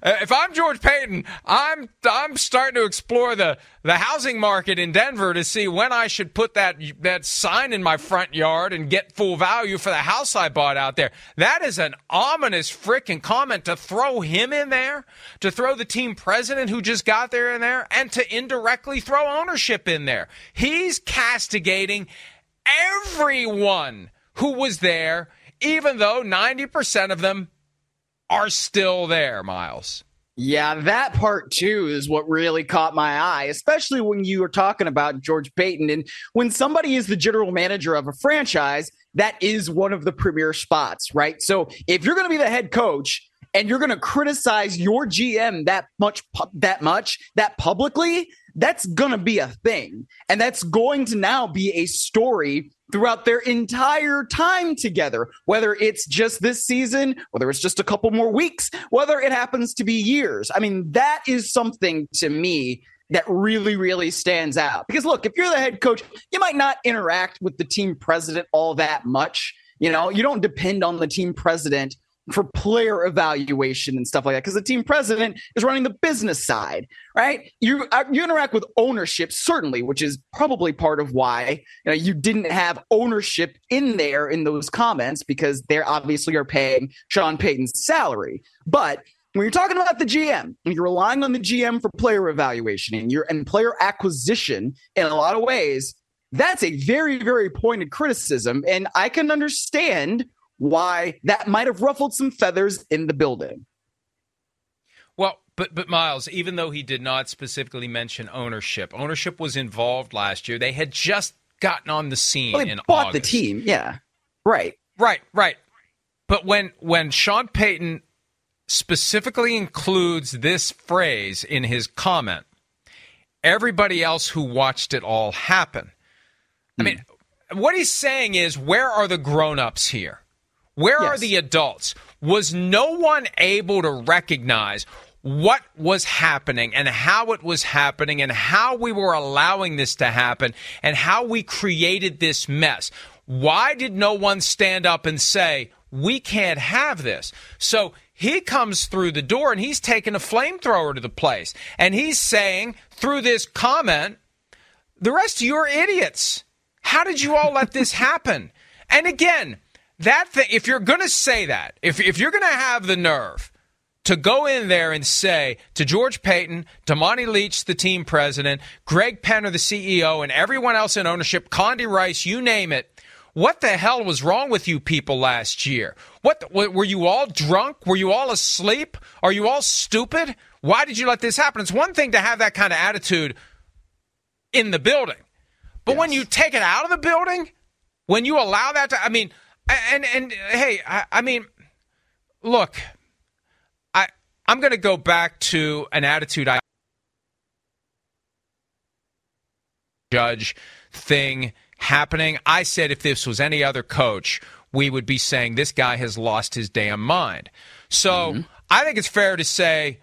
If I'm George Paton, I'm I'm starting to explore the, the housing market in Denver to see when I should put that that sign in my front yard and get full value for the house I bought out there. That is an ominous freaking comment to throw him in there, to throw the team president who just got there in there, and to indirectly throw ownership in there. He's castigating everyone who was there, even though 90% of them are still there, Myles. Yeah, that part too is what really caught my eye, especially when you were talking about George Paton. And when somebody is the general manager of a franchise, that is one of the premier spots, right? So if you're going to be the head coach and you're going to criticize your GM that much, that much, that publicly, that's going to be a thing. And that's going to now be a story throughout their entire time together, whether it's just this season, whether it's just a couple more weeks, whether it happens to be years. I mean, that is something to me that really, really stands out. Because look, if you're the head coach, you might not interact with the team president all that much. You know, you don't depend on the team president for player evaluation and stuff like that because the team president is running the business side right? You uh, you interact with ownership certainly which is probably part of why you know you didn't have ownership in there in those comments because they're obviously are paying Sean Payton's salary. But when you're talking about the GM and you're relying on the GM for player evaluation and you're and player acquisition in a lot of ways that's a very very pointed criticism. And I can understand why that might have ruffled some feathers in the building. Well, but but Myles, even though he did not specifically mention ownership, ownership was involved last year. They had just gotten on the scene Well, they bought August. the team, yeah, right. Right, right. But when when Sean Payton specifically includes this phrase in his comment, everybody else who watched it all happen. I hmm. mean, what he's saying is, where are the grown-ups here? Where are the adults? Was no one able to recognize what was happening and how it was happening and how we were allowing this to happen and how we created this mess? Why did no one stand up and say, we can't have this? So he comes through the door and he's taking a flamethrower to the place. And he's saying through this comment, the rest of you are idiots. How did you all let this happen? And again, that thing, if you're going to say that, if, if you're going to have the nerve to go in there and say to George Paton, to Monty Leech, the team president, Greg Penner, the CEO, and everyone else in ownership, Condi Rice, you name it, what the hell was wrong with you people last year? What were you all drunk? Were you all asleep? Are you all stupid? Why did you let this happen? It's one thing to have that kind of attitude in the building. But when you take it out of the building, when you allow that to, I mean, and and hey, I, I mean, look, I I'm going to go back to an attitude I judge thing happening. I said if this was any other coach, we would be saying this guy has lost his damn mind. So mm-hmm. I think it's fair to say,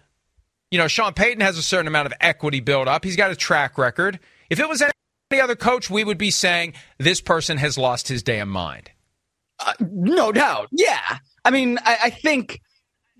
you know, Sean Payton has a certain amount of equity built up. He's got a track record. If it was any other coach, we would be saying this person has lost his damn mind. Uh, no doubt. Yeah. I mean, I, I think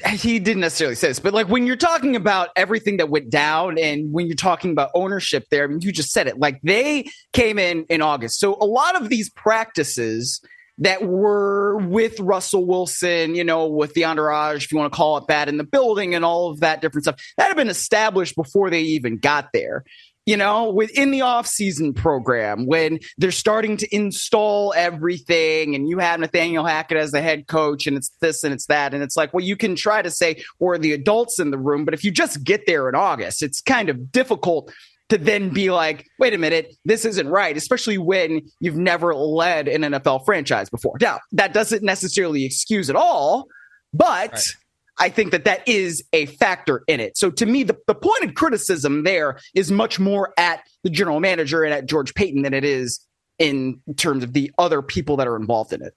he didn't necessarily say this, but like when you're talking about everything that went down and when you're talking about ownership there, I mean, you just said it. Like they came in in August. So a lot of these practices that were with Russell Wilson, you know, with the entourage, if you want to call it that, in the building and all of that different stuff, that had been established before they even got there you know, within the off-season program when they're starting to install everything and you have Nathaniel Hackett as the head coach and it's this and it's that. And it's like, well, you can try to say we're the adults in the room, but if you just get there in August, it's kind of difficult to then be like, wait a minute, this isn't right, especially when you've never led an NFL franchise before. Now, that doesn't necessarily excuse it all, but Right. I think that that is a factor in it. So to me, the, the point of criticism there is much more at the general manager and at George Paton than it is in terms of the other people that are involved in it.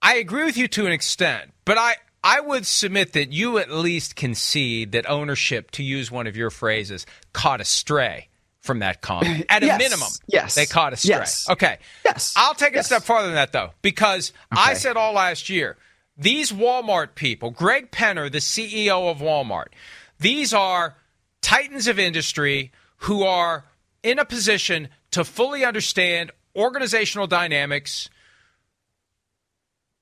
I agree with you to an extent, but I, I would submit that you at least concede that ownership, to use one of your phrases, caught astray from that comment. At a Yes. minimum, Yes. they caught astray. Yes. Okay. Yes. I'll take it Yes. a step farther than that, though, because I said all last year these Walmart people, Greg Penner, the CEO of Walmart, these are titans of industry who are in a position to fully understand organizational dynamics,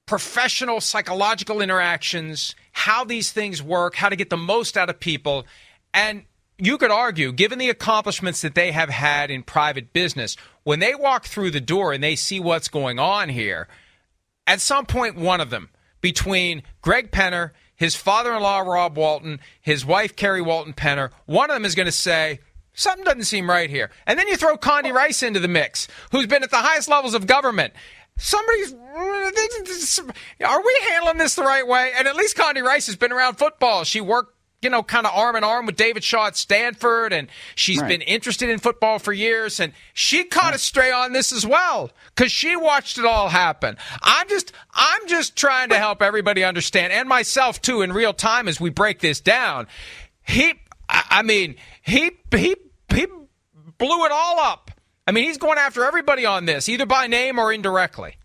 professional psychological interactions, how these things work, how to get the most out of people. And you could argue, given the accomplishments that they have had in private business, when they walk through the door and they see what's going on here, at some point, one of them, between Greg Penner, his father in law, Rob Walton, his wife, Carrie Walton Penner, one of them is going to say, Something doesn't seem right here. And then you throw Condi Rice into the mix, who's been at the highest levels of government. Somebody's. Are we handling this the right way? And at least Condi Rice has been around football. She worked you know, kind of arm in arm with David Shaw at Stanford, and she's Right. been interested in football for years, and she caught a stray on this as well because she watched it all happen. I'm just, I'm just trying to help everybody understand, and myself too, in real time as we break this down. He, I I mean, he, he, he blew it all up. I mean, he's going after everybody on this, either by name or indirectly.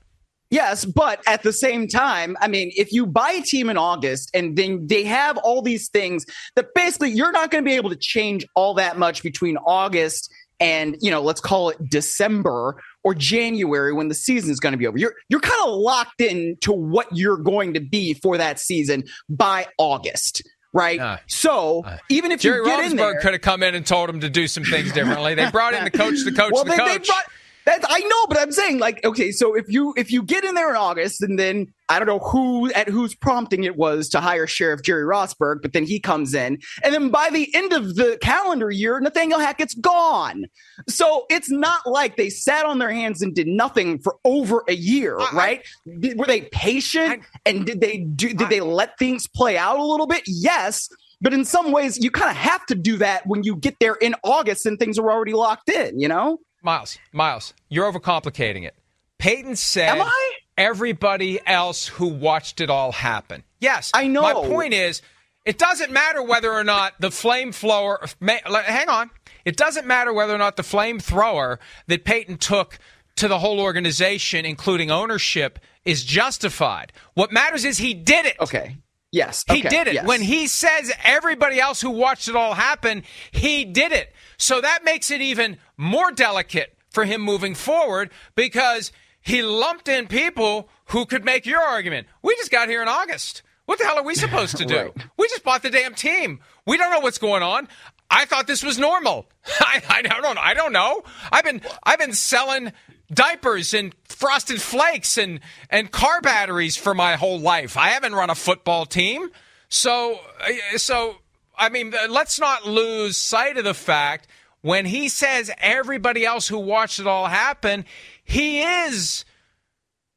Yes, but at the same time, I mean, if you buy a team in August and then they have all these things that basically you're not going to be able to change all that much between August and, you know, let's call it December or January when the season is going to be over. You're you're kind of locked in to what you're going to be for that season by August. Right. Uh, so even if Jerry you get in there, could have come in and told him to do some things differently. They brought in the coach, the coach, well, the they, coach. they brought that I know, but I'm saying like, okay, so if you if you get in there in August and then I don't know who at whose prompting it was to hire Sheriff Jerry Rosburg, but then he comes in, and then by the end of the calendar year, Nathaniel Hackett's gone. So it's not like they sat on their hands and did nothing for over a year, I- right? Did- Were they patient and did they do did they let things play out a little bit? Yes. But in some ways, you kind of have to do that when you get there in August and things are already locked in, you know? Myles, Myles, you're overcomplicating it. Payton said Am I? everybody else who watched it all happen. Yes, I know. My point is, it doesn't matter whether or not the flamethrower. ma- Hang on. It doesn't matter whether or not the flamethrower that Payton took to the whole organization, including ownership, is justified. What matters is he did it. Okay. Yes. He okay, did it. yes. When he says everybody else who watched it all happen, he did it. So that makes it even more delicate for him moving forward because he lumped in people who could make your argument. We just got here in August. What the hell are we supposed to do? Right. We just bought the damn team. We don't know what's going on. I thought this was normal. I, I don't know. I don't know. I've been I've been selling diapers and frosted flakes and and car batteries for my whole life. I haven't run a football team. So uh, so I mean, uh, let's not lose sight of the fact when he says everybody else who watched it all happen, he is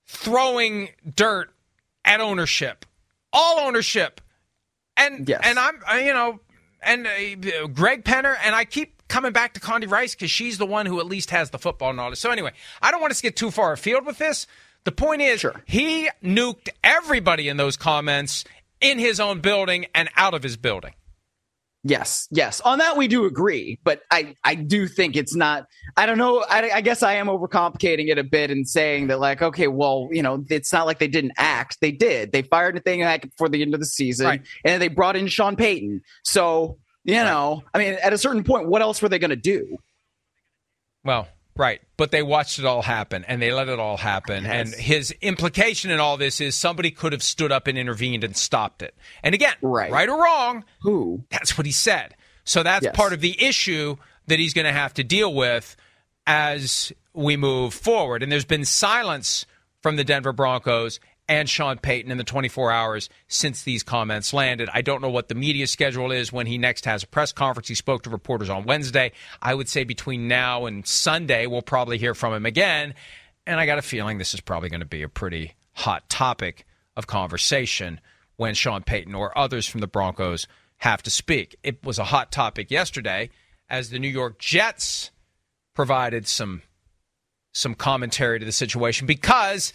throwing dirt at ownership. All ownership. And Yes. and I'm uh, you know and uh, Greg Penner and I keep coming back to Condi Rice because she's the one who at least has the football knowledge. So anyway, I don't want us to get too far afield with this. The point is, Sure. he nuked everybody in those comments in his own building and out of his building. Yes, yes. On that we do agree, but I I do think it's not. I don't know. I, I guess I am overcomplicating it a bit and saying that like, okay, well, you know, it's not like they didn't act. They did. They fired Nathaniel Hackett before the end of the season, Right. and they brought in Sean Payton. So you know, I mean, at a certain point, what else were they going to do? Well, right. But they watched it all happen and they let it all happen. And his implication in all this is somebody could have stood up and intervened and stopped it. And again, Right. right or wrong, Who? that's what he said. So that's Yes. part of the issue that he's going to have to deal with as we move forward. And there's been silence from the Denver Broncos and Sean Payton in the 24 hours since these comments landed. I don't know what the media schedule is when he next has a press conference. He spoke to reporters on Wednesday. I would say between now and Sunday, we'll probably hear from him again. And I got a feeling this is probably going to be a pretty hot topic of conversation when Sean Payton or others from the Broncos have to speak. It was a hot topic yesterday as the New York Jets provided some some commentary to the situation because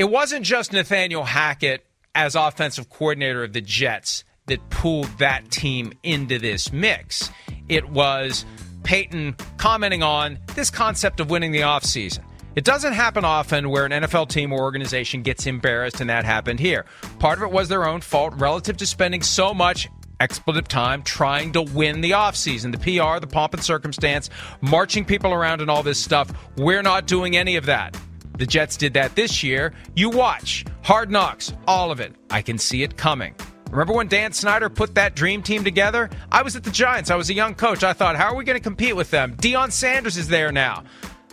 it wasn't just Nathaniel Hackett as offensive coordinator of the Jets that pulled that team into this mix. It was Payton commenting on this concept of winning the offseason. It doesn't happen often where an NFL team or organization gets embarrassed, and that happened here. Part of it was their own fault relative to spending so much expletive time trying to win the offseason. The PR, the pomp and circumstance, marching people around and all this stuff. We're not doing any of that. The Jets did that this year. You watch. Hard knocks, all of it. I can see it coming. Remember when Dan Snyder put that dream team together? I was at the Giants. I was a young coach. I thought, how are we going to compete with them? Deion Sanders is there now.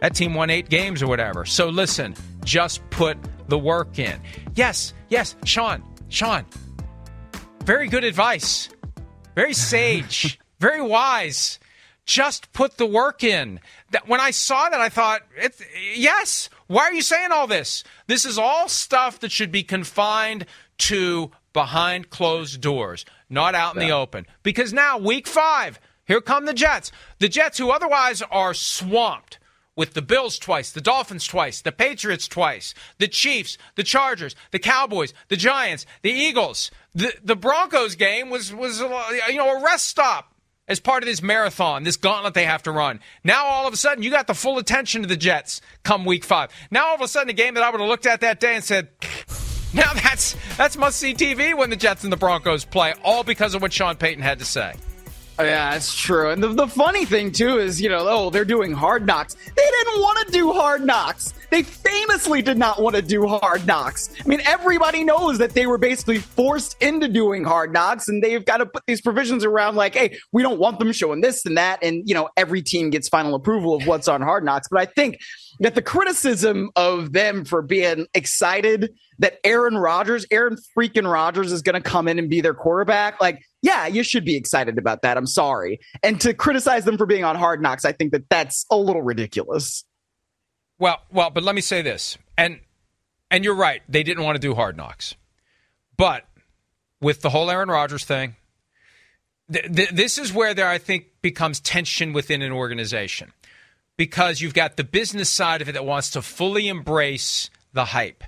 That team won eight games or whatever. So listen, just put the work in. Yes, yes, Sean, Sean, very good advice. Very sage, very wise. Just put the work in. That when I saw that, I thought, it's, yes. Why are you saying all this? This is all stuff that should be confined to behind closed doors, not out in the open. Because now, week five, here come the Jets. The Jets, who otherwise are swamped with the Bills twice, the Dolphins twice, the Patriots twice, the Chiefs, the Chargers, the Cowboys, the Giants, the Eagles. The the Broncos game was was you know a rest stop as part of this marathon, this gauntlet they have to run. Now all of a sudden you got the full attention of the Jets come week 5. Now all of a sudden a game that I would have looked at that day and said now that's that's must see TV when the Jets and the Broncos play, all because of what Sean Payton had to say. Oh, yeah, that's true. And the, the funny thing too is, you know, oh, they're doing hard knocks. They didn't want to do hard knocks. They famously did not want to do hard knocks. I mean, everybody knows that they were basically forced into doing hard knocks, and they've got to put these provisions around like, hey, we don't want them showing this and that, and you know, every team gets final approval of what's on hard knocks. But I think that the criticism of them for being excited that Aaron Rodgers, Aaron freaking Rodgers is going to come in and be their quarterback, like, yeah, you should be excited about that. I'm sorry. And to criticize them for being on hard knocks, I think that that's a little ridiculous. Well, well, but let me say this, and and you're right. They didn't want to do hard knocks, but with the whole Aaron Rodgers thing, th- th- this is where there I think becomes tension within an organization. because you've got the business side of it that wants to fully embrace the hype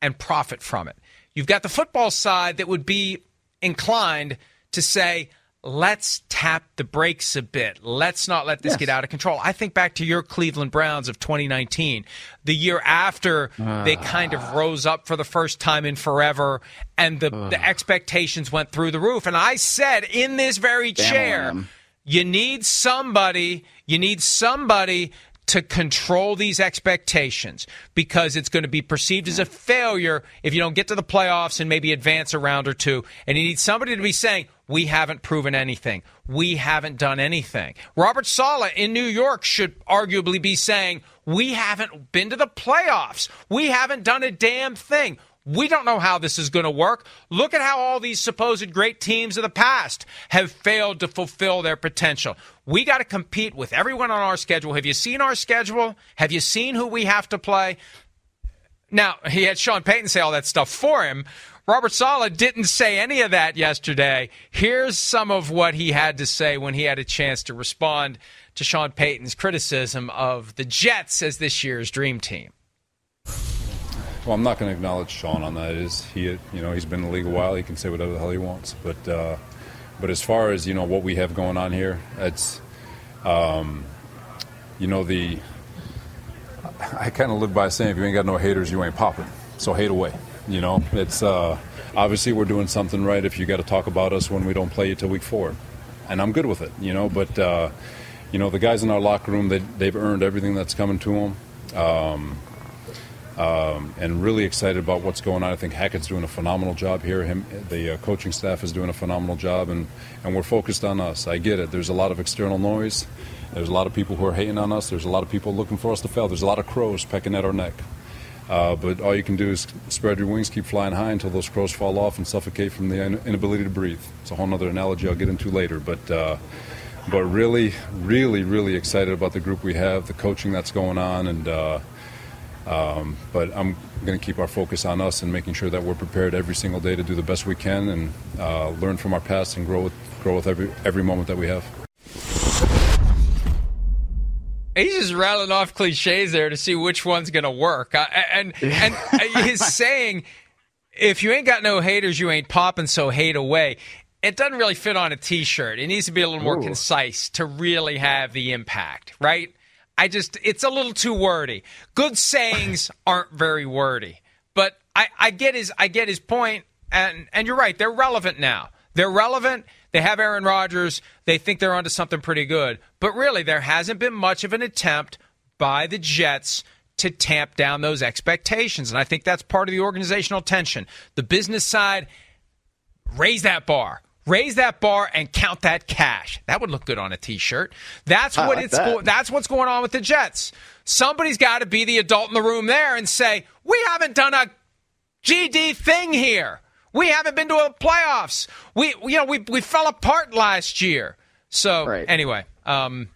and profit from it. You've got the football side that would be inclined to say, let's tap the brakes a bit. Let's not let this Yes. get out of control. I think back to your Cleveland Browns of 2019, the year after they kind of rose up for the first time in forever and the, the expectations went through the roof. And I said in this very chair, you need somebody, you need somebody to control these expectations because it's going to be perceived as a failure if you don't get to the playoffs and maybe advance a round or two. And you need somebody to be saying, we haven't proven anything. We haven't done anything. Robert Saleh in New York should arguably be saying, we haven't been to the playoffs. We haven't done a damn thing. We don't know how this is going to work. Look at how all these supposed great teams of the past have failed to fulfill their potential. We got to compete with everyone on our schedule. Have you seen our schedule? Have you seen who we have to play? Now, he had Sean Payton say all that stuff for him. Robert Saleh didn't say any of that yesterday. Here's some of what he had to say when he had a chance to respond to Sean Payton's criticism of the Jets as this year's dream team. Well, I'm not going to acknowledge Sean on that. Is he? You know, he's been in the league a while. He can say whatever the hell he wants. But, uh, but as far as you know, what we have going on here, it's, um, you know, the. I kind of live by saying, if you ain't got no haters, you ain't popping. So hate away. You know, it's uh, obviously we're doing something right. If you got to talk about us when we don't play you till week four, and I'm good with it. You know, but uh, you know, the guys in our locker room, they, they've earned everything that's coming to them. Um, um, and really excited about what's going on. I think Hackett's doing a phenomenal job here. Him, the uh, coaching staff is doing a phenomenal job, and, and we're focused on us. I get it. There's a lot of external noise. There's a lot of people who are hating on us. There's a lot of people looking for us to fail. There's a lot of crows pecking at our neck. Uh, but all you can do is spread your wings, keep flying high until those crows fall off and suffocate from the in- inability to breathe. It's a whole other analogy I'll get into later. But uh, but really, really, really excited about the group we have, the coaching that's going on, and. Uh, um, but I'm going to keep our focus on us and making sure that we're prepared every single day to do the best we can and uh, learn from our past and grow with, grow with every every moment that we have. He's just rattling off cliches there to see which one's going to work. Uh, and and he's saying, if you ain't got no haters, you ain't popping, so hate away. It doesn't really fit on a T-shirt. It needs to be a little more Ooh. concise to really have the impact, right? I just, it's a little too wordy. Good sayings aren't very wordy, but I, I get his, I get his point, and and you're right. They're relevant now. They're relevant. They have Aaron Rodgers. They think they're onto something pretty good. But really, there hasn't been much of an attempt by the Jets to tamp down those expectations. And I think that's part of the organizational tension. The business side, raise that bar. Raise that bar and count that cash. That would look good on a t-shirt. That's I what like it's that. that's what's going on with the Jets. Somebody's got to be the adult in the room there and say, "We haven't done a GD thing here. We haven't been to a playoffs. We, you know, we we fell apart last year. So Right. anyway, um,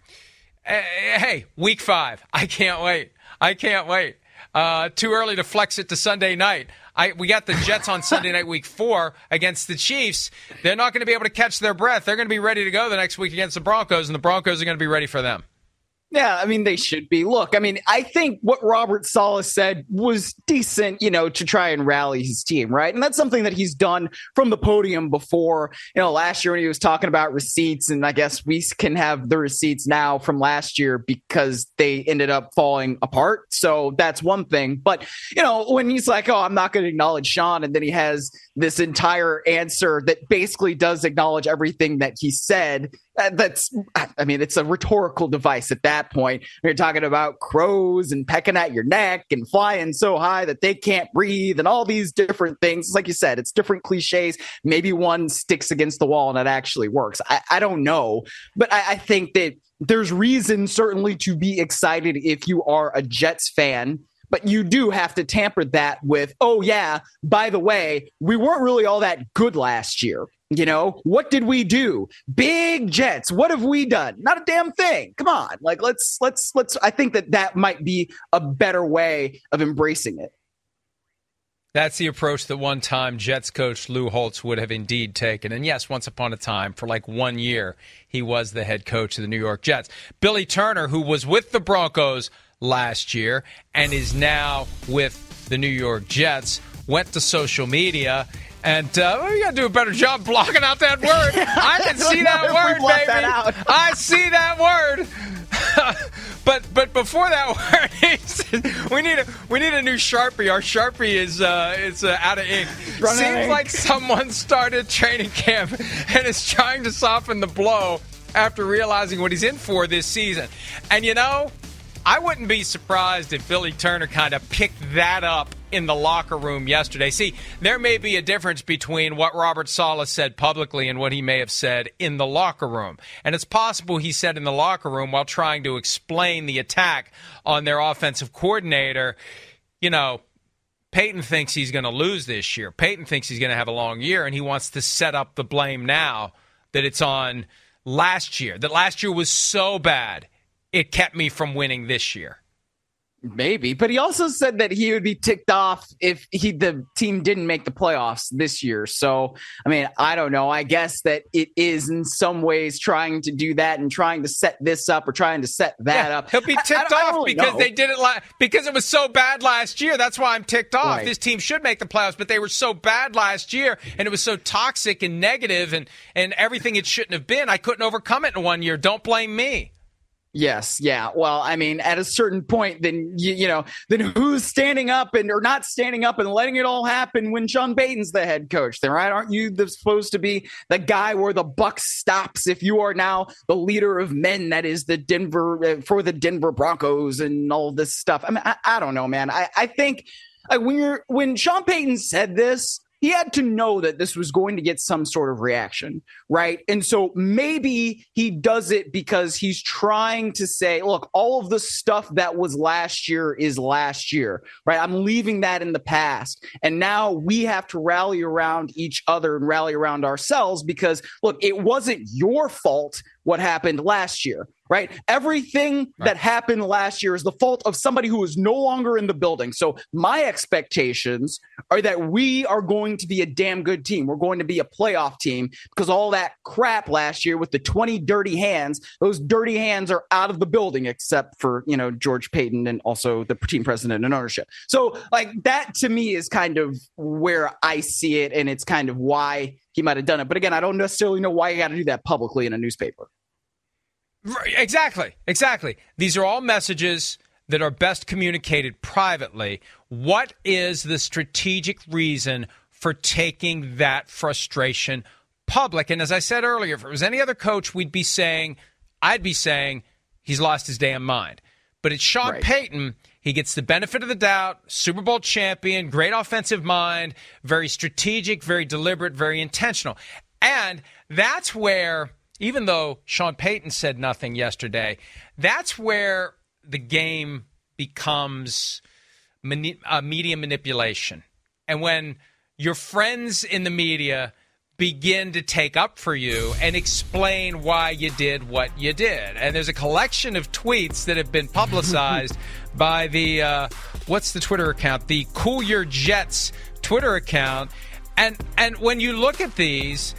eh, hey, week five. I can't wait. I can't wait. Uh, too early to flex it to Sunday night. I we got the Jets on Sunday night, week four against the Chiefs. They're not going to be able to catch their breath. They're going to be ready to go the next week against the Broncos, and the Broncos are going to be ready for them. Yeah, I mean they should be. Look, I mean, I think what Robert Saleh said was decent, you know, to try and rally his team, right? And that's something that he's done from the podium before. You know, last year when he was talking about receipts, and I guess we can have the receipts now from last year because they ended up falling apart. So that's one thing. But you know, when he's like, "Oh, I'm not going to acknowledge Sean," and then he has this entire answer that basically does acknowledge everything that he said. Uh, that's, I mean, it's a rhetorical device at that point. You're talking about crows and pecking at your neck and flying so high that they can't breathe and all these different things. Like you said, it's different cliches. Maybe one sticks against the wall and it actually works. I, I don't know, but I, I think that there's reason certainly to be excited if you are a Jets fan but you do have to tamper that with, oh, yeah, by the way, we weren't really all that good last year. You know, what did we do? Big Jets. What have we done? Not a damn thing. Come on. Like, let's, let's, let's, I think that that might be a better way of embracing it. That's the approach that one time Jets coach Lou Holtz would have indeed taken. And yes, once upon a time, for like one year, he was the head coach of the New York Jets. Billy Turner, who was with the Broncos last year and is now with the New York Jets, went to social media and uh, well, you got to do a better job blocking out that word. I can see that word, baby. That I see that word. but but before that word, we need a we need a new sharpie. Our sharpie is uh, is uh, out of ink. Run Seems ink. like someone started training camp and is trying to soften the blow after realizing what he's in for this season. And you know, I wouldn't be surprised if Billy Turner kind of picked that up in the locker room yesterday. See, there may be a difference between what Robert Saleh said publicly and what he may have said in the locker room. And it's possible he said in the locker room while trying to explain the attack on their offensive coordinator, you know, Payton thinks he's going to lose this year. Payton thinks he's going to have a long year, and he wants to set up the blame now that it's on last year. That last year was so bad it kept me from winning this year. Maybe, but he also said that he would be ticked off if he the team didn't make the playoffs this year. So, I mean, I don't know. I guess that it is in some ways trying to do that and trying to set this up or trying to set that yeah, up. He'll be ticked I, I, off I because know. they did it la- because it was so bad last year. That's why I'm ticked off. Right. This team should make the playoffs, but they were so bad last year and it was so toxic and negative and and everything it shouldn't have been. I couldn't overcome it in one year. Don't blame me. Yes, yeah. Well, I mean, at a certain point, then you, you know, then who's standing up and or not standing up and letting it all happen when Sean Payton's the head coach? Then, right? Aren't you the, supposed to be the guy where the buck stops if you are now the leader of men that is the Denver uh, for the Denver Broncos and all this stuff? I mean, I, I don't know, man. I, I think when you're when Sean Payton said this, he had to know that this was going to get some sort of reaction, right? And so maybe he does it because he's trying to say, look, all of the stuff that was last year is last year, right? I'm leaving that in the past. And now we have to rally around each other and rally around ourselves because, look, it wasn't your fault what happened last year, right? Everything right. that happened last year is the fault of somebody who is no longer in the building. So my expectations are that we are going to be a damn good team. We're going to be a playoff team because all that crap last year with the 20 dirty hands, those dirty hands are out of the building except for, you know, George Paton and also the team president and ownership. So like that to me is kind of where I see it and it's kind of why he might have done it. But again, I don't necessarily know why you got to do that publicly in a newspaper. Right, exactly. Exactly. These are all messages that are best communicated privately. What is the strategic reason for taking that frustration public? And as I said earlier, if it was any other coach, we'd be saying, I'd be saying, he's lost his damn mind. But it's Sean right. Payton. He gets the benefit of the doubt, Super Bowl champion, great offensive mind, very strategic, very deliberate, very intentional. And that's where even though Sean Payton said nothing yesterday, that's where the game becomes mani- uh, media manipulation. And when your friends in the media begin to take up for you and explain why you did what you did. And there's a collection of tweets that have been publicized by the, uh, what's the Twitter account? The Cool Your Jets Twitter account. And, and when you look at these,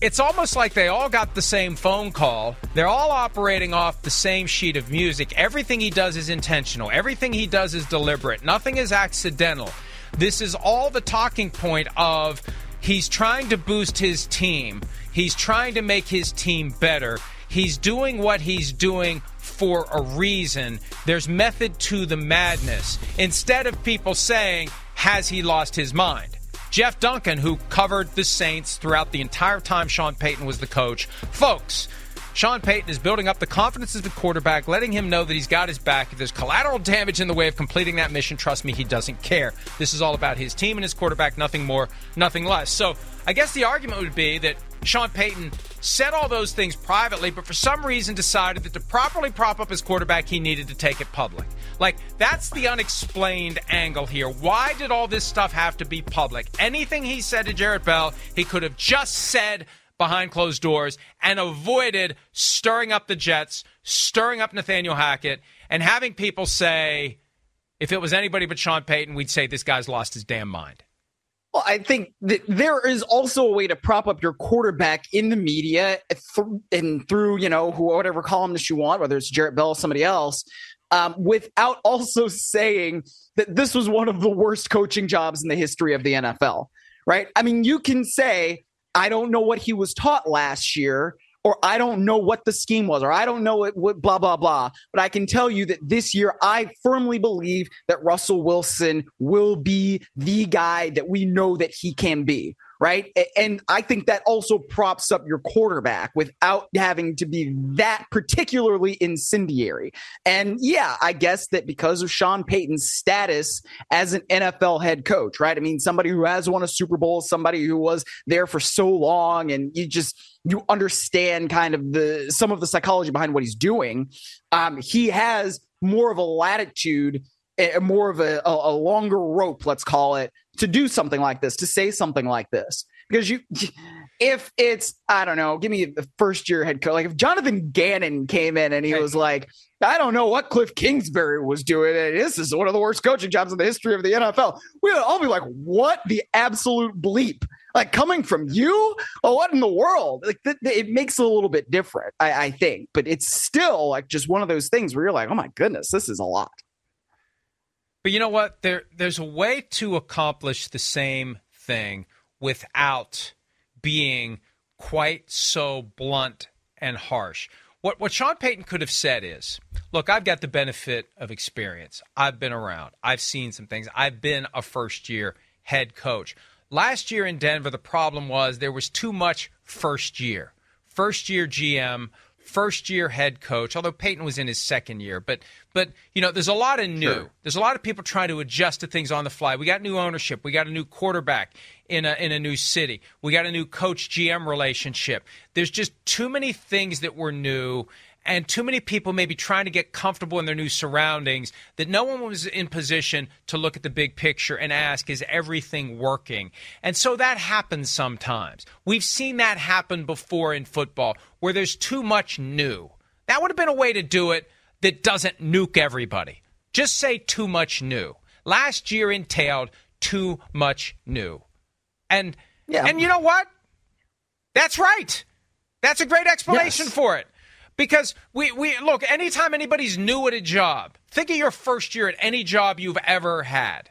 it's almost like they all got the same phone call. They're all operating off the same sheet of music. Everything he does is intentional, everything he does is deliberate, nothing is accidental. This is all the talking point of he's trying to boost his team, he's trying to make his team better. He's doing what he's doing for a reason. There's method to the madness. Instead of people saying, has he lost his mind? Jeff Duncan, who covered the Saints throughout the entire time Sean Payton was the coach. Folks, Sean Payton is building up the confidence of the quarterback, letting him know that he's got his back. If there's collateral damage in the way of completing that mission, trust me, he doesn't care. This is all about his team and his quarterback, nothing more, nothing less. So I guess the argument would be that Sean Payton said all those things privately, but for some reason decided that to properly prop up his quarterback, he needed to take it public. Like, that's the unexplained angle here. Why did all this stuff have to be public? Anything he said to Jarrett Bell, he could have just said behind closed doors and avoided stirring up the Jets, stirring up Nathaniel Hackett, and having people say, If it was anybody but Sean Payton, we'd say this guy's lost his damn mind. Well, I think that there is also a way to prop up your quarterback in the media th- and through, you know, whatever columnist you want, whether it's Jarrett Bell or somebody else, um, without also saying that this was one of the worst coaching jobs in the history of the NFL, right? I mean, you can say, I don't know what he was taught last year, or I don't know what the scheme was, or I don't know what, what, blah, blah, blah. But I can tell you that this year, I firmly believe that Russell Wilson will be the guy that we know that he can be right? And I think that also props up your quarterback without having to be that particularly incendiary. And yeah, I guess that because of Sean Payton's status as an NFL head coach, right? I mean, somebody who has won a Super Bowl, somebody who was there for so long, and you just you understand kind of the some of the psychology behind what he's doing. Um, he has more of a latitude more of a, a, longer rope, let's call it, to do something like this, to say something like this. Because you, if it's, I don't know, give me the first year head coach, like if Jonathan Gannon came in and he was like, I don't know what Kliff Kingsbury was doing, and this is one of the worst coaching jobs in the history of the NFL, we'd all be like, what the absolute bleep? Like coming from you? Oh, what in the world? Like th- th- it makes it a little bit different, I-, I think, but it's still like just one of those things where you're like, oh my goodness, this is a lot. But you know what? There there's a way to accomplish the same thing without being quite so blunt and harsh. What what Sean Payton could have said is, look, I've got the benefit of experience. I've been around. I've seen some things. I've been a first year head coach. Last year in Denver, the problem was there was too much first year. First year GM, first year head coach, although Payton was in his second year. But but you know, there's a lot of new. Sure. There's a lot of people trying to adjust to things on the fly. We got new ownership. We got a new quarterback in a in a new city. We got a new coach GM relationship. There's just too many things that were new and too many people maybe trying to get comfortable in their new surroundings that no one was in position to look at the big picture and ask, is everything working? And so that happens sometimes. We've seen that happen before in football where there's too much new. That would have been a way to do it that doesn't nuke everybody. Just say too much new. Last year entailed too much new. And yeah. and you know what? That's right. That's a great explanation yes. for it. Because we, we look, anytime anybody's new at a job, think of your first year at any job you've ever had.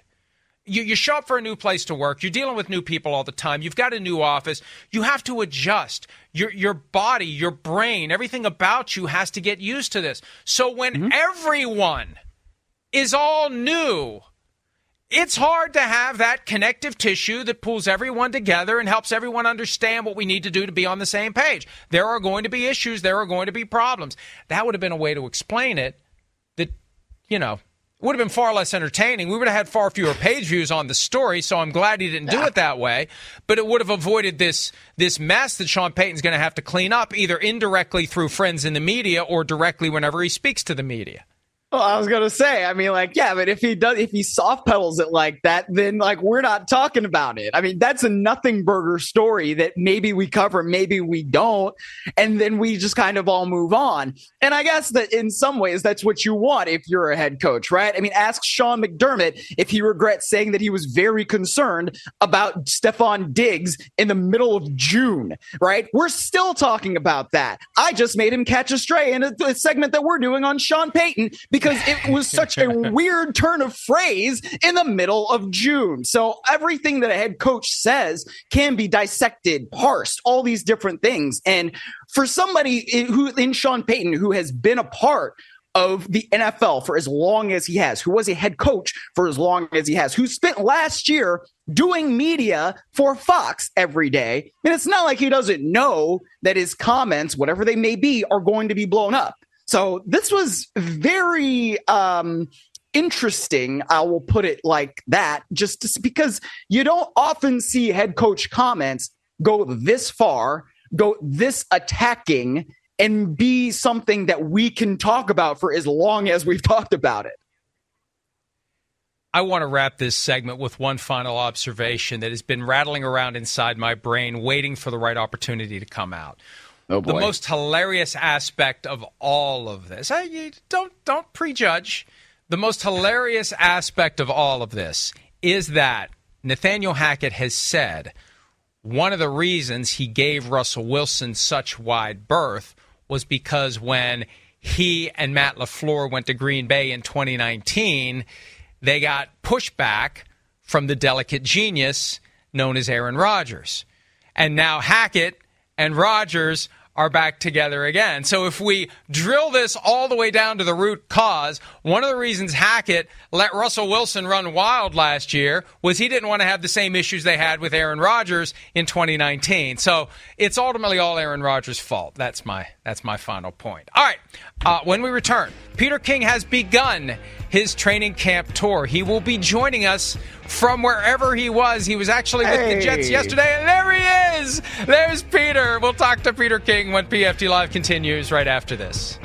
You, you show up for a new place to work. You're dealing with new people all the time. You've got a new office. You have to adjust. Your, your body, your brain, everything about you has to get used to this. So when mm-hmm. everyone is all new, it's hard to have that connective tissue that pulls everyone together and helps everyone understand what we need to do to be on the same page. There are going to be issues, there are going to be problems. That would have been a way to explain it that, you know, would have been far less entertaining. We would have had far fewer page views on the story, so I'm glad he didn't do it that way. But it would have avoided this this mess that Sean Payton's going to have to clean up, either indirectly through friends in the media or directly whenever he speaks to the media. Well, I was gonna say, I mean, like, yeah, but if he does, if he soft pedals it like that, then like we're not talking about it. I mean, that's a nothing burger story that maybe we cover, maybe we don't, and then we just kind of all move on. And I guess that in some ways, that's what you want if you're a head coach, right? I mean, ask Sean McDermott if he regrets saying that he was very concerned about Stefon Diggs in the middle of June, right? We're still talking about that. I just made him catch a stray in a, a segment that we're doing on Sean Payton because it was such a weird turn of phrase in the middle of June. So everything that a head coach says can be dissected, parsed, all these different things. And for somebody who in Sean Payton who has been a part of the NFL for as long as he has, who was a head coach for as long as he has, who spent last year doing media for Fox every day. And it's not like he doesn't know that his comments, whatever they may be, are going to be blown up. So this was very um, interesting. I will put it like that, just to, because you don't often see head coach comments go this far, go this attacking, and be something that we can talk about for as long as we've talked about it. I want to wrap this segment with one final observation that has been rattling around inside my brain, waiting for the right opportunity to come out. Oh the most hilarious aspect of all of this. I, don't don't prejudge, The most hilarious aspect of all of this is that Nathaniel Hackett has said one of the reasons he gave Russell Wilson such wide berth was because when he and Matt LaFleur went to Green Bay in 2019, they got pushback from the delicate genius known as Aaron Rodgers. And now Hackett and Rodgers are back together again. So if we drill this all the way down to the root cause, one of the reasons Hackett let Russell Wilson run wild last year was he didn't want to have the same issues they had with Aaron Rodgers in 2019. So it's ultimately all Aaron Rodgers' fault. That's my that's my final point. All right, uh, when we return, Peter King has begun his training camp tour. He will be joining us from wherever he was. He was actually with Hey. the Jets yesterday, and there he is. There's Peter. We'll talk to Peter King when PFT Live continues right after this.